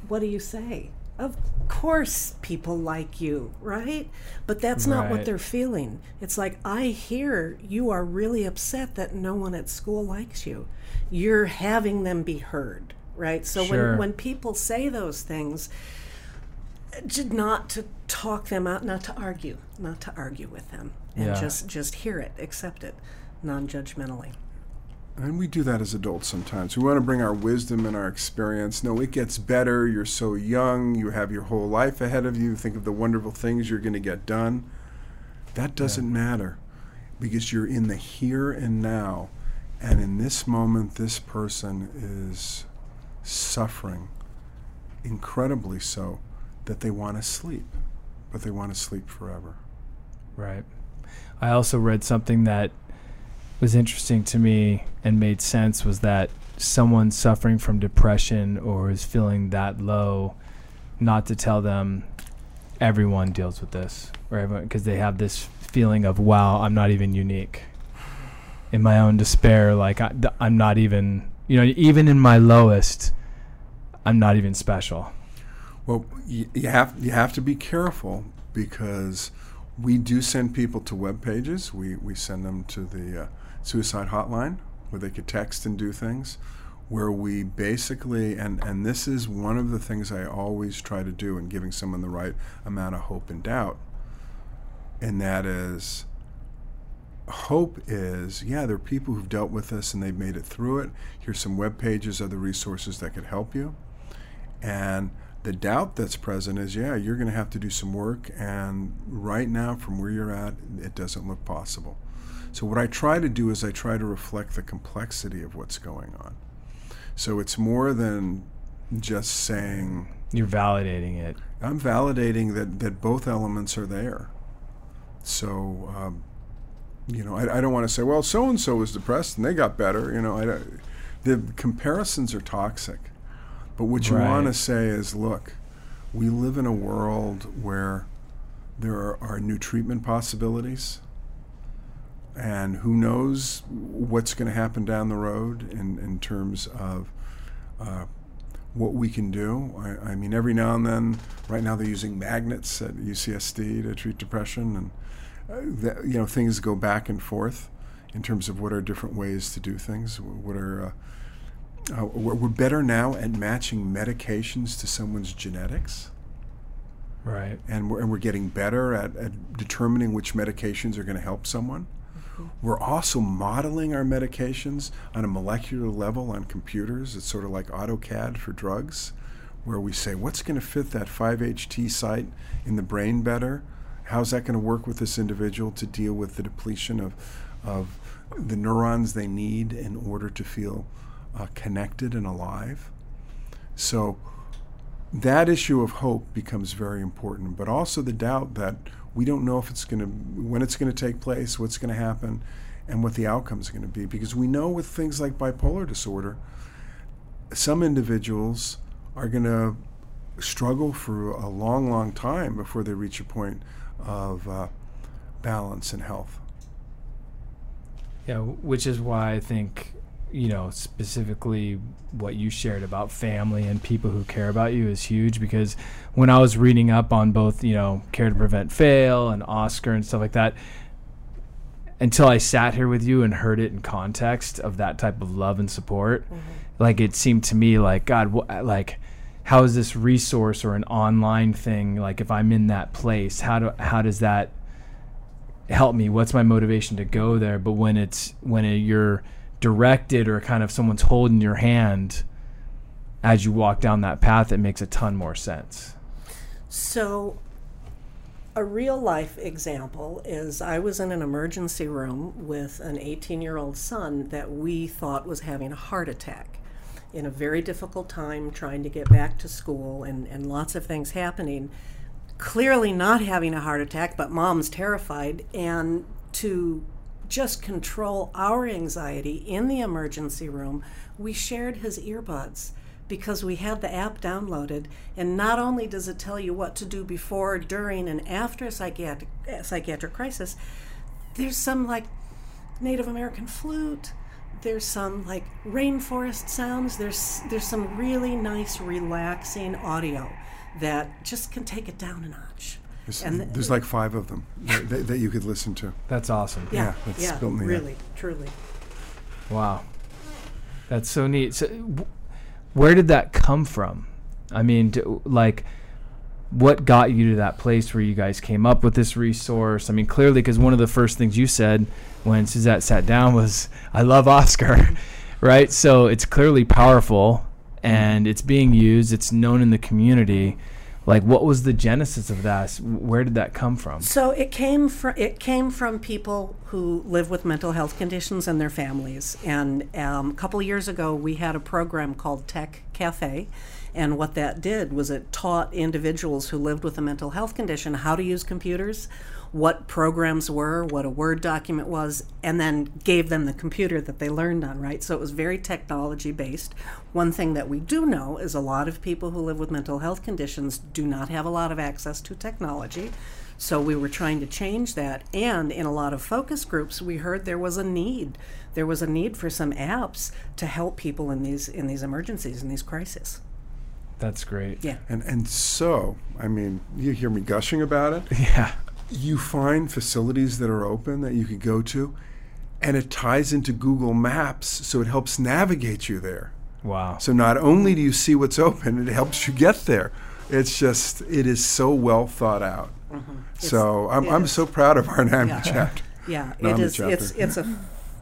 what do you say? Of course, people like you, right? But that's not what they're feeling. It's like, I hear you are really upset that no one at school likes you. You're having them be heard, right? So Sure. when, when people say those things, just not to talk them out, not to argue, not to argue with them, and Yeah. just just hear it, accept it, non-judgmentally. And we do that as adults sometimes. We want to bring our wisdom and our experience. No, it gets better. You're so young. You have your whole life ahead of you. Think of the wonderful things you're going to get done. That doesn't matter because you're in the here and now. And in this moment, this person is suffering incredibly so that they want to sleep, but they want to sleep forever. Right. I also read something that was interesting to me and made sense was that someone suffering from depression or is feeling that low, not to tell them everyone deals with this everyone because they have this feeling of wow, I'm not even unique. In my own despair, like I, I'm not even, you know, even in my lowest, I'm not even special. Well, you, have you have to be careful because we do send people to web pages. We we send them to the uh, suicide hotline where they could text and do things. Where we basically and and this is one of the things I always try to do in giving someone the right amount of hope and doubt, and that is. Hope is, yeah, there are people who've dealt with this and they've made it through it. Here's some web pages, other resources that could help you. And the doubt that's present is, yeah, you're going to have to do some work. And right now, from where you're at, it doesn't look possible. So, what I try to do is I try to reflect the complexity of what's going on. So, it's more than just saying, You're validating it. I'm validating that, that both elements are there. So, um, you know, I, I don't want to say, well, so and so was depressed and they got better. You know, I the comparisons are toxic. But what you want to say is, look, we live in a world where there are, are new treatment possibilities, and who knows what's going to happen down the road in, in terms of uh, what we can do. I, I mean, every now and then, right now they're using magnets at UCSD to treat depression, and that, you know things go back and forth in terms of what are different ways to do things. What are uh, uh, we're we're better now at matching medications to someone's genetics, Right. and we're, and we're getting better at, at determining which medications are going to help someone. We're also modeling our medications on a molecular level on computers. It's sort of like AutoCAD for drugs, where we say, what's going to fit that 5-HT site in the brain better? How's that going to work with this individual to deal with the depletion of, of the neurons they need in order to feel uh, connected and alive? So that issue of hope becomes very important, but also the doubt that we don't know if it's going to, when it's going to take place, what's going to happen, and what the outcomes are going to be. Because we know with things like bipolar disorder, some individuals are going to struggle for a long, long time before they reach a point of uh, balance and health. Yeah, which is why I think, you know, specifically what you shared about family and people who care about you is huge because when I was reading up on both, you know, Care to Prevent Fail and Oscar and stuff like that, until I sat here with you and heard it in context of that type of love and support, like it seemed to me like, God, wh- like, how is this resource or an online thing like if I'm in that place, how do how does that help me? What's my motivation to go there? But when it's when it, you're directed or kind of someone's holding your hand as you walk down that path it makes a ton more sense. So, a real life example is I was in an emergency room with an 18 year old son that we thought was having a heart attack in a very difficult time trying to get back to school and, and lots of things happening. Clearly not having a heart attack, but mom's terrified. And to just control our anxiety in the emergency room, we shared his earbuds because we had the app downloaded, and not only does it tell you what to do before, during, and after a psychiatric, psychiatric crisis, there's some like Native American flute. There's some like rainforest sounds. There's there's some really nice, relaxing audio that just can take it down a notch. There's, and th- there's like five of them that, that, you could listen to. That's awesome. Yeah, yeah, that's yeah really, truly. Wow, that's so neat. So, w- where did that come from? I mean, do, like, what got you to that place where you guys came up with this resource? I mean, clearly, because one of the first things you said when Suzette sat down was, "I love Oscar," right? So it's clearly powerful, and it's being used. It's known in the community like what was the genesis of that where did that come from so it came from it came from people who live with mental health conditions and their families and um, a couple years ago we had a program called tech cafe and what that did was it taught individuals who lived with a mental health condition how to use computers what programs were, what a Word document was, and then gave them the computer that they learned on, right? So it was very technology based. One thing that we do know is a lot of people who live with mental health conditions do not have a lot of access to technology. So we were trying to change that. And in a lot of focus groups, we heard there was a need. There was a need for some apps to help people in these in these emergencies in these crises. That's great. Yeah. And and so, I mean, you hear me gushing about it. Yeah you find facilities that are open that you could go to, and it ties into Google Maps, so it helps navigate you there. Wow. So not only do you see what's open, it helps you get there. It's just, it is so well thought out. Mm-hmm. So I'm, I'm so proud of our NAMI yeah. chapter. Yeah, it is. It's, it's a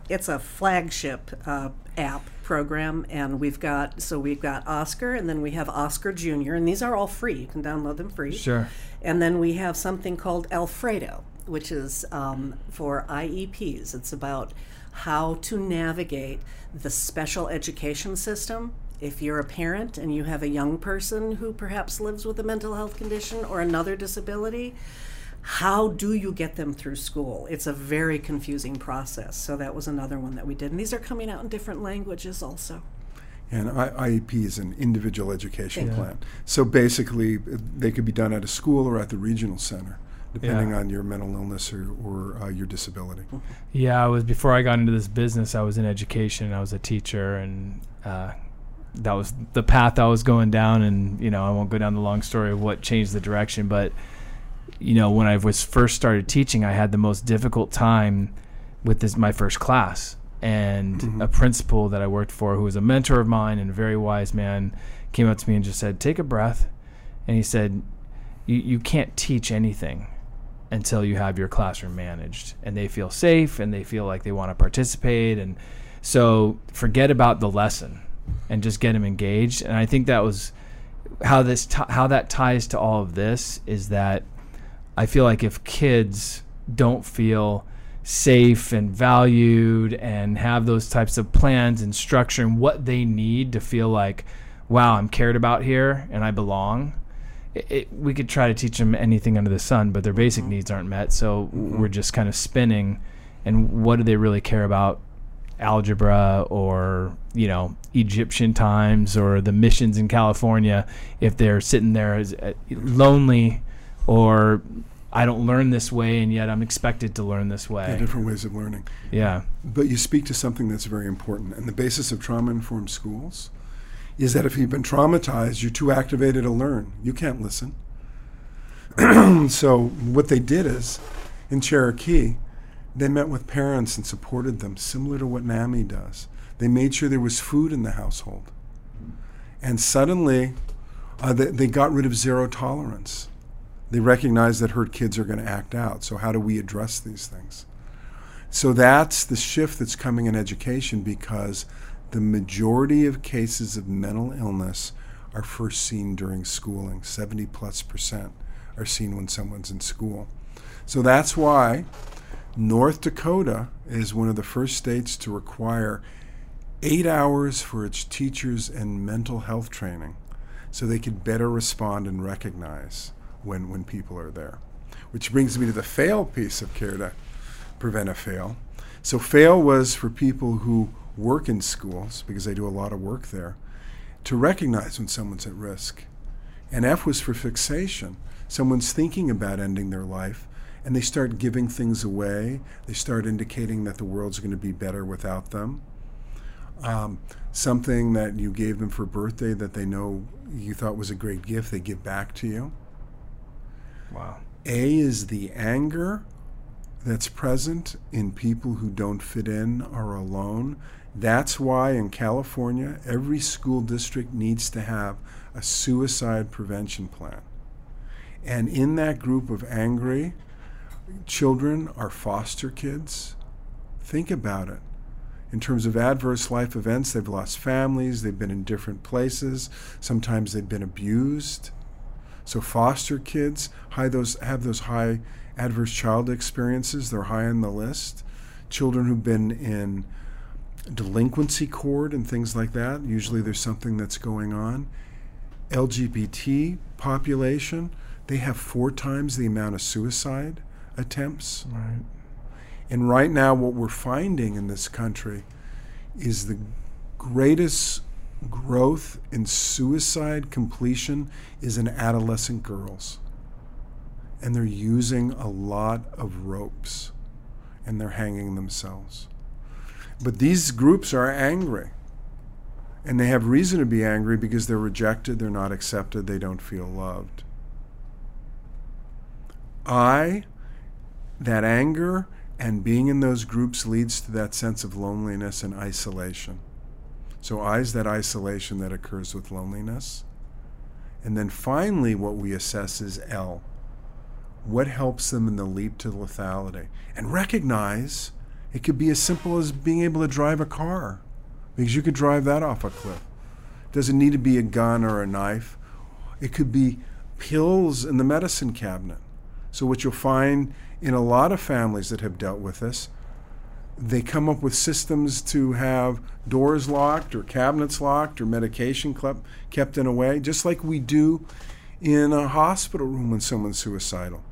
it's a flagship uh, app program, and we've got so we've got Oscar, and then we have Oscar Junior, and these are all free. You can download them free. Sure. And then we have something called Alfredo, which is um, for IEPs. It's about how to navigate the special education system. If you're a parent and you have a young person who perhaps lives with a mental health condition or another disability, how do you get them through school? It's a very confusing process. So that was another one that we did. And these are coming out in different languages also. And IEP is an individual education yeah. plan. So basically, they could be done at a school or at the regional center, depending yeah. on your mental illness or, or uh, your disability. Yeah, I was before I got into this business. I was in education. I was a teacher, and uh, that was the path I was going down. And you know, I won't go down the long story of what changed the direction, but you know, when I was first started teaching, I had the most difficult time with this my first class and mm-hmm. a principal that I worked for who was a mentor of mine and a very wise man came up to me and just said, "Take a breath." And he said, "You you can't teach anything until you have your classroom managed and they feel safe and they feel like they want to participate and so forget about the lesson and just get them engaged." And I think that was how this t- how that ties to all of this is that I feel like if kids don't feel safe and valued and have those types of plans and structure and what they need to feel like, wow, I'm cared about here and I belong. It, it, we could try to teach them anything under the sun, but their basic mm-hmm. needs aren't met. So mm-hmm. we're just kind of spinning. And what do they really care about? Algebra or you know Egyptian times or the missions in California if they're sitting there as uh, lonely or I don't learn this way, and yet I'm expected to learn this way. Yeah, different ways of learning. Yeah. But you speak to something that's very important. And the basis of trauma informed schools is that if you've been traumatized, you're too activated to learn. You can't listen. so, what they did is in Cherokee, they met with parents and supported them, similar to what NAMI does. They made sure there was food in the household. And suddenly, uh, they, they got rid of zero tolerance they recognize that hurt kids are going to act out. So, how do we address these things? So, that's the shift that's coming in education because the majority of cases of mental illness are first seen during schooling. 70 plus percent are seen when someone's in school. So, that's why North Dakota is one of the first states to require eight hours for its teachers and mental health training so they could better respond and recognize when, when people are there. Which brings me to the fail piece of care to prevent a fail. So, fail was for people who work in schools because they do a lot of work there. to recognize when someone's at risk. And F was for fixation. Someone's thinking about ending their life and they start giving things away. They start indicating that the world's going to be better without them. Um, something that you gave them for birthday that they know you thought was a great gift, they give back to you. Wow. A is the anger that's present in people who don't fit in or alone. That's why in California, every school district needs to have a suicide prevention plan. And in that group of angry children are foster kids. Think about it. In terms of adverse life events, they've lost families, they've been in different places, sometimes they've been abused. So foster kids high those, have those high adverse child experiences, they're high on the list. Children who've been in delinquency court and things like that, usually there's something that's going on. LGBT population, they have four times the amount of suicide attempts. Right. And right now, what we're finding in this country is the greatest growth in suicide completion is in adolescent girls. And they're using a lot of ropes and they're hanging themselves. But these groups are angry. And they have reason to be angry because they're rejected, they're not accepted, they don't feel loved. I, that anger and being in those groups leads to that sense of loneliness and isolation. So, I is that isolation that occurs with loneliness. And then finally, what we assess is L. What helps them in the leap to lethality? And recognize it could be as simple as being able to drive a car, because you could drive that off a cliff. It doesn't need to be a gun or a knife. It could be pills in the medicine cabinet. So, what you'll find in a lot of families that have dealt with this, they come up with systems to have doors locked or cabinets locked or medication kept in a way, just like we do in a hospital room when someone's suicidal.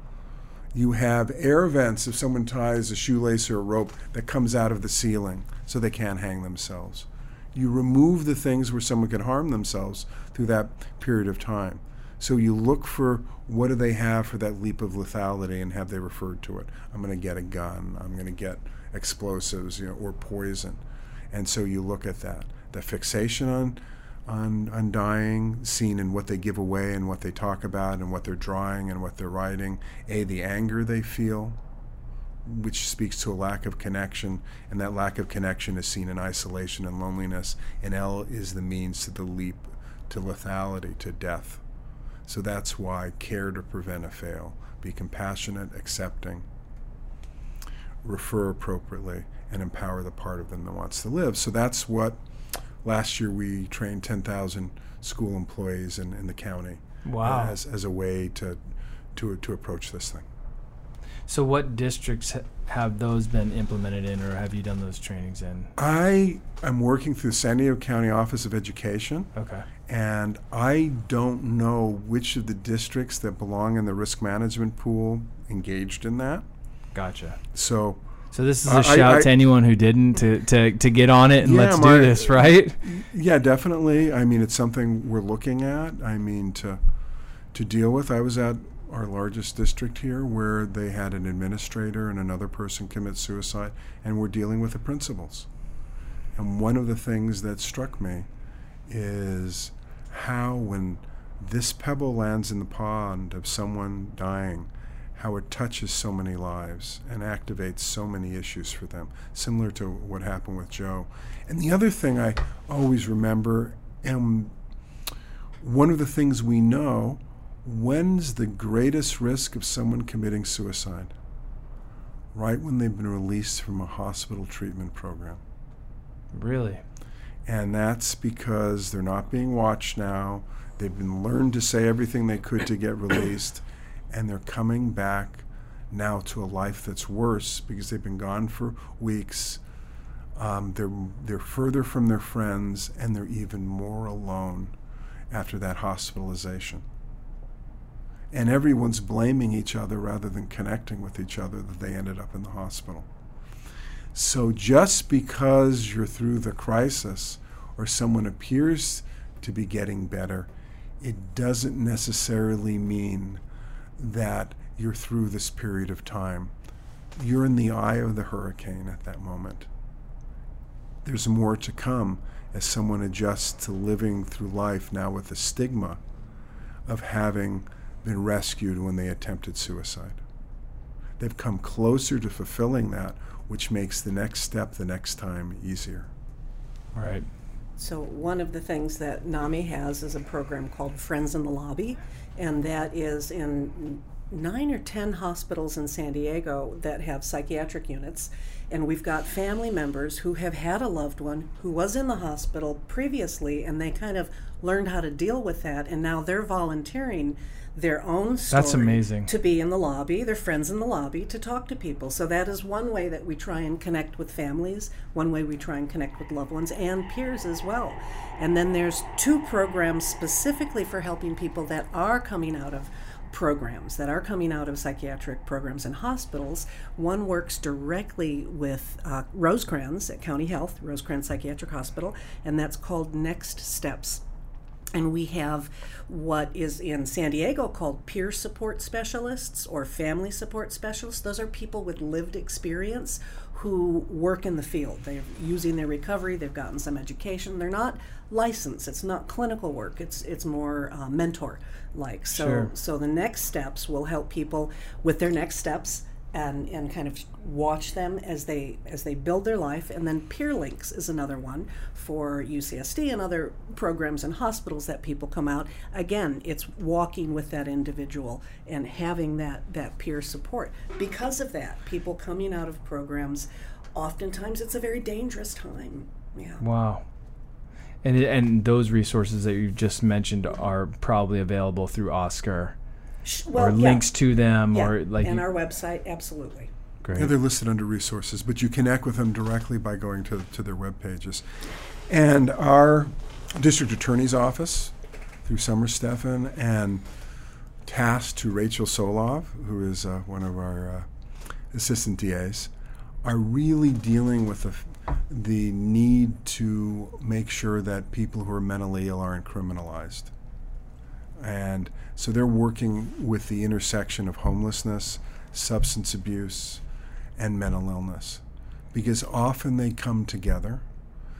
You have air vents if someone ties a shoelace or a rope that comes out of the ceiling so they can't hang themselves. You remove the things where someone could harm themselves through that period of time. So you look for what do they have for that leap of lethality and have they referred to it? I'm going to get a gun. I'm going to get explosives, you know, or poison. And so you look at that. The fixation on on, on dying, seen in what they give away and what they talk about and what they're drawing and what they're writing. A, the anger they feel, which speaks to a lack of connection, and that lack of connection is seen in isolation and loneliness. And L is the means to the leap to lethality, to death. So that's why care to prevent a fail. Be compassionate, accepting, refer appropriately, and empower the part of them that wants to live. So that's what last year we trained 10,000 school employees in, in the county uh, wow. as, as a way to, to, to approach this thing. So, what districts have those been implemented in, or have you done those trainings in? I am working through the San Diego County Office of Education. Okay. And I don't know which of the districts that belong in the risk management pool engaged in that. Gotcha. So, so this is a shout I, to anyone who didn't to, to, to get on it and yeah, let's my, do this, right? Yeah, definitely. I mean, it's something we're looking at. I mean, to to deal with. I was at our largest district here where they had an administrator and another person commit suicide, and we're dealing with the principals. And one of the things that struck me is how, when this pebble lands in the pond of someone dying, how it touches so many lives and activates so many issues for them, similar to what happened with Joe. And the other thing I always remember, and one of the things we know, when's the greatest risk of someone committing suicide? Right when they've been released from a hospital treatment program. Really? And that's because they're not being watched now. They've been learned to say everything they could to get released and they're coming back now to a life that's worse because they've been gone for weeks. Um, they're they're further from their friends and they're even more alone after that hospitalization. And everyone's blaming each other rather than connecting with each other that they ended up in the hospital. So just because you're through the crisis or someone appears to be getting better, it doesn't necessarily mean that you're through this period of time. You're in the eye of the hurricane at that moment. There's more to come as someone adjusts to living through life now with the stigma of having been rescued when they attempted suicide. They've come closer to fulfilling that, which makes the next step the next time easier. Right. So, one of the things that NAMI has is a program called Friends in the Lobby, and that is in nine or ten hospitals in San Diego that have psychiatric units. And we've got family members who have had a loved one who was in the hospital previously, and they kind of learned how to deal with that, and now they're volunteering their own story That's amazing. to be in the lobby, their friends in the lobby, to talk to people. So that is one way that we try and connect with families, one way we try and connect with loved ones and peers as well. And then there's two programs specifically for helping people that are coming out of programs that are coming out of psychiatric programs and hospitals. One works directly with uh, Rosecrans at County Health, Rosecrans Psychiatric Hospital, and that's called Next Steps and we have what is in San Diego called peer support specialists or family support specialists. Those are people with lived experience who work in the field. They're using their recovery, they've gotten some education. They're not licensed, it's not clinical work, it's, it's more uh, mentor like. So, sure. so the next steps will help people with their next steps and, and kind of watch them as they as they build their life. And then peer links is another one for UCSD and other programs and hospitals that people come out. Again it's walking with that individual and having that that peer support. Because of that people coming out of programs oftentimes it's a very dangerous time. Yeah. Wow. And and those resources that you just mentioned are probably available through Oscar well, or links yeah. to them yeah. or like and you, our website absolutely great. Yeah, they're listed under resources, but you connect with them directly by going to, to their web pages. And our district attorney's office through Summer Stephan and tasked to Rachel Solov, who is uh, one of our uh, assistant DAs, are really dealing with the, the need to make sure that people who are mentally ill aren't criminalized. And so they're working with the intersection of homelessness, substance abuse, and mental illness. Because often they come together.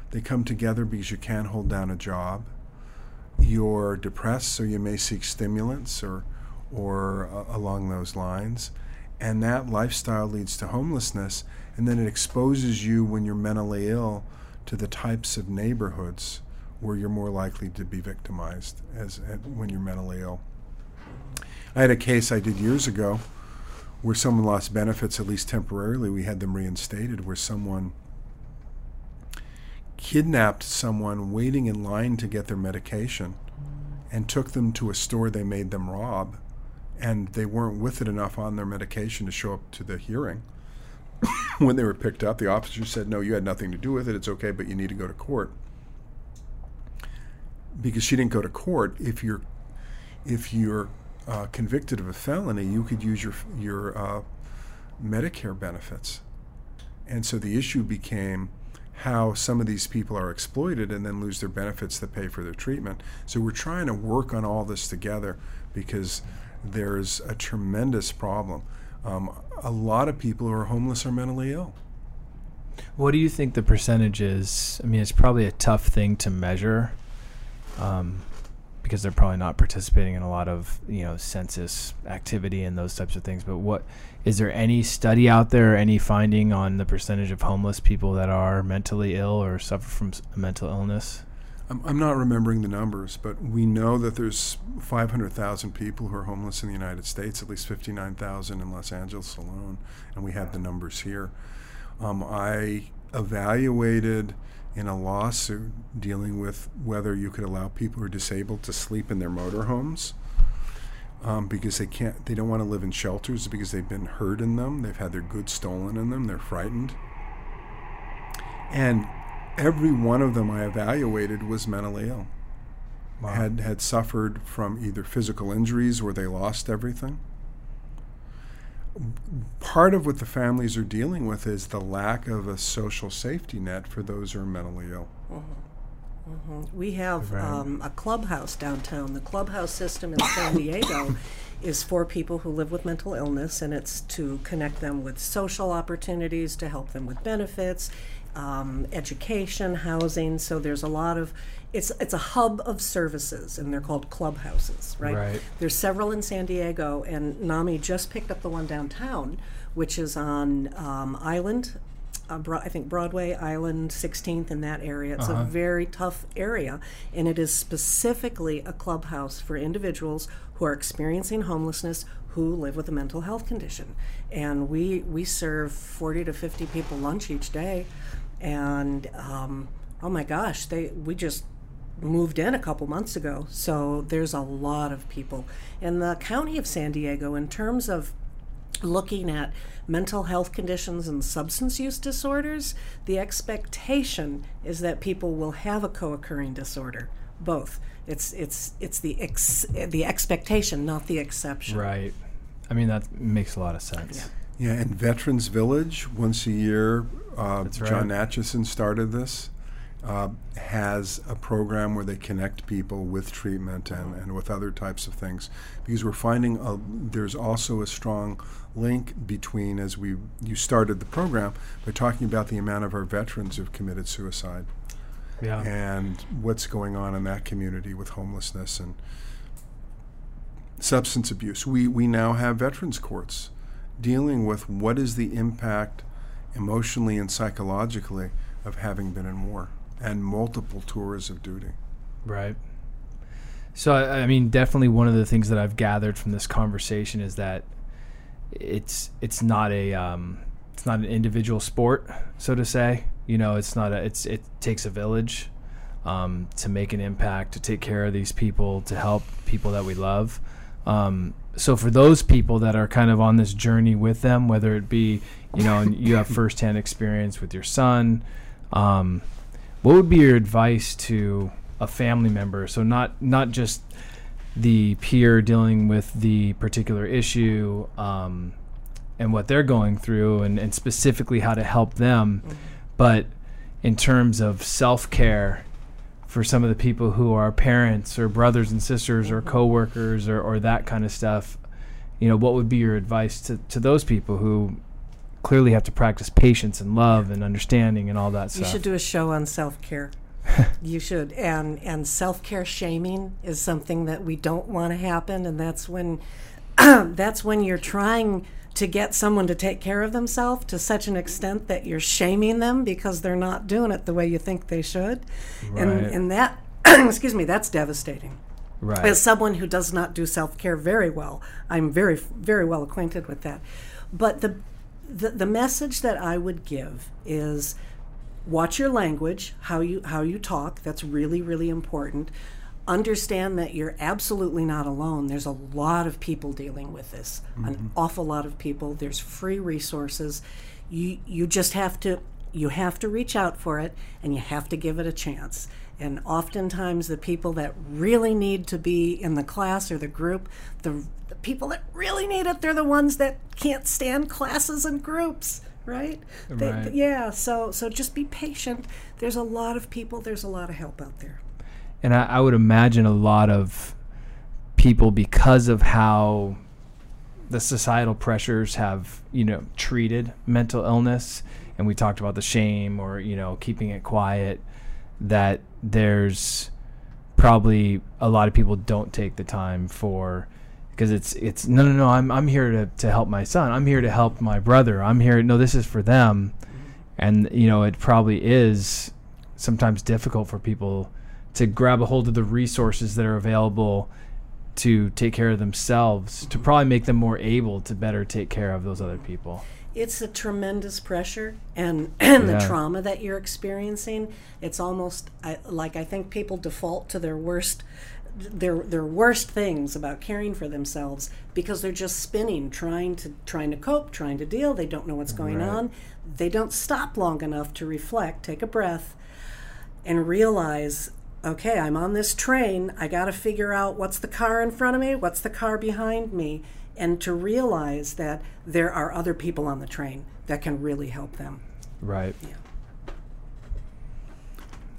They come together because you can't hold down a job. You're depressed, so you may seek stimulants or, or uh, along those lines. And that lifestyle leads to homelessness, and then it exposes you when you're mentally ill to the types of neighborhoods where you're more likely to be victimized as, as when you're mentally ill. I had a case I did years ago where someone lost benefits, at least temporarily. We had them reinstated, where someone kidnapped someone waiting in line to get their medication and took them to a store they made them rob. And they weren't with it enough on their medication to show up to the hearing. when they were picked up, the officer said, No, you had nothing to do with it. It's okay, but you need to go to court. Because she didn't go to court, if you're if you're uh, convicted of a felony, you could use your your uh, Medicare benefits, and so the issue became how some of these people are exploited and then lose their benefits that pay for their treatment. So we're trying to work on all this together because there's a tremendous problem. Um, a lot of people who are homeless are mentally ill. What do you think the percentage is? I mean, it's probably a tough thing to measure. Um, because they're probably not participating in a lot of you know census activity and those types of things. But what is there any study out there, any finding on the percentage of homeless people that are mentally ill or suffer from mental illness? I'm, I'm not remembering the numbers, but we know that there's 500,000 people who are homeless in the United States, at least 59,000 in Los Angeles alone, and we have the numbers here. Um, I evaluated in a lawsuit dealing with whether you could allow people who are disabled to sleep in their motorhomes um, because they can't they don't want to live in shelters because they've been hurt in them they've had their goods stolen in them they're frightened. And every one of them i evaluated was mentally ill. Wow. had had suffered from either physical injuries where they lost everything part of what the families are dealing with is the lack of a social safety net for those who are mentally ill. Mm-hmm. Mm-hmm. We have right. um, a clubhouse downtown. The clubhouse system in San Diego is for people who live with mental illness, and it's to connect them with social opportunities, to help them with benefits, um, education, housing. So there's a lot of it's it's a hub of services, and they're called clubhouses, right? right? There's several in San Diego, and NAMI just picked up the one downtown, which is on um, Island. Uh, Bro- I think Broadway, Island, 16th, in that area. It's uh-huh. a very tough area, and it is specifically a clubhouse for individuals who are experiencing homelessness who live with a mental health condition. And we, we serve 40 to 50 people lunch each day and um, oh my gosh, they we just moved in a couple months ago, so there's a lot of people in the county of San Diego in terms of looking at mental health conditions and substance use disorders, the expectation is that people will have a co-occurring disorder. Both. It's it's it's the ex, the expectation, not the exception. Right. I mean that makes a lot of sense. Yeah. Yeah, and Veterans Village once a year. Uh, right. Jon Nachison started this. Uh, has a program where they connect people with treatment and, and with other types of things because we're finding a, there's also a strong link between as we you started the program by talking about the amount of our veterans who've committed suicide yeah. and what's going on in that community with homelessness and substance abuse we we now have veterans courts dealing with what is the impact emotionally and psychologically of having been in war and multiple tours of duty. Right. So, I, mean, definitely one of the things that I've gathered from this conversation is that it's it's not a um, it's not an individual sport, so to say. You know, it's not a it's it takes a village um, to make an impact, to take care of these people, to help people that we love. Um, so for those people that are kind of on this journey with them, whether it be, you know, and you have firsthand experience with your son, um, what would be your advice to a family member? So not not just the peer dealing with the particular issue um, and what they're going through, and, and specifically how to help them, mm-hmm. but in terms of self care for some of the people who are parents or brothers and sisters or mm-hmm. coworkers or, or that kind of stuff you know what would be your advice to, to those people who clearly have to practice patience and love and understanding and all that you stuff you should do a show on self-care you should and and self-care shaming is something that we don't want to happen and that's when that's when you're trying to get someone to take care of themselves to such an extent that you're shaming them because they're not doing it the way you think they should. Right. And, and that, excuse me, that's devastating. Right. As someone who does not do self care very well, I'm very, very well acquainted with that. But the, the, the message that I would give is watch your language, how you, how you talk. That's really, really important understand that you're absolutely not alone. There's a lot of people dealing with this, mm-hmm. an awful lot of people. There's free resources. You you just have to you have to reach out for it and you have to give it a chance. And oftentimes the people that really need to be in the class or the group, the, the people that really need it, they're the ones that can't stand classes and groups right? right. They, yeah, so so just be patient. There's a lot of people, there's a lot of help out there and I, I would imagine a lot of people because of how the societal pressures have you know treated mental illness and we talked about the shame or you know keeping it quiet that there's probably a lot of people don't take the time for because it's it's no no no I'm I'm here to to help my son. I'm here to help my brother. I'm here no this is for them. And you know it probably is sometimes difficult for people to grab a hold of the resources that are available to take care of themselves to mm-hmm. probably make them more able to better take care of those other people. It's a tremendous pressure and, and yeah. the trauma that you're experiencing. It's almost I, like i think people default to their worst their their worst things about caring for themselves because they're just spinning trying to trying to cope trying to deal they don't know what's going right. on they don't stop long enough to reflect take a breath and realize okay, I'm on this train. I got to figure out what's the car in front of me, what's the car behind me, and to realize that there are other people on the train that can really help them. Right. Yeah.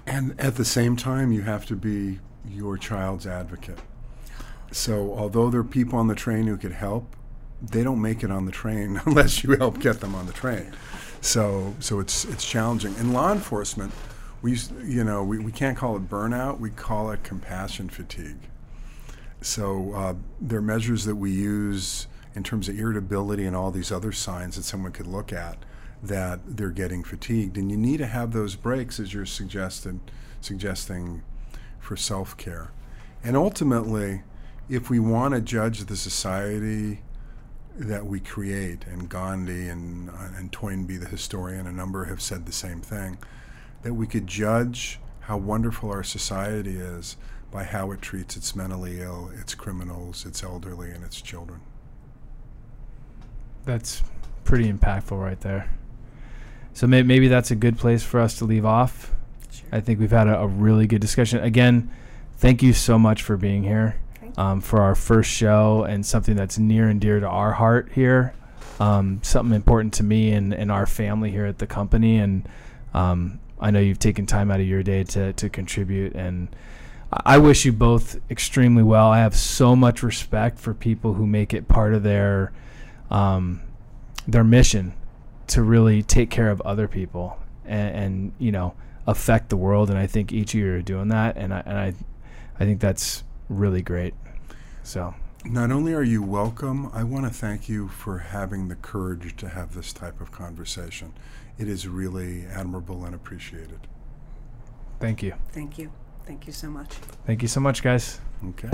And at the same time, you have to be your child's advocate. So, although there are people on the train who could help, they don't make it on the train unless you help get them on the train. So, so it's it's challenging. In law enforcement, we you know we, we can't call it burnout. We call it compassion fatigue. So uh, there are measures that we use in terms of irritability and all these other signs that someone could look at that they're getting fatigued, and you need to have those breaks as you're suggested suggesting for self care. And ultimately, if we want to judge the society that we create, and Gandhi and, uh, and Toynbee, the historian, a number have said the same thing, that we could judge how wonderful our society is by how it treats its mentally ill, its criminals, its elderly, and its children. That's pretty impactful right there. So may- maybe that's a good place for us to leave off. I think we've had a, a really good discussion. Again, thank you so much for being here um, for our first show and something that's near and dear to our heart here. Um, something important to me and, and our family here at the company. And um, I know you've taken time out of your day to, to contribute. And I wish you both extremely well. I have so much respect for people who make it part of their um, their mission to really take care of other people and, and, you know affect the world. And I think each of you are doing that. And I and I I think that's really great. So. Not only are you welcome, I want to thank you for having the courage to have this type of conversation. It is really admirable and appreciated. Thank you. Thank you. Thank you so much. Thank you so much, guys. Okay.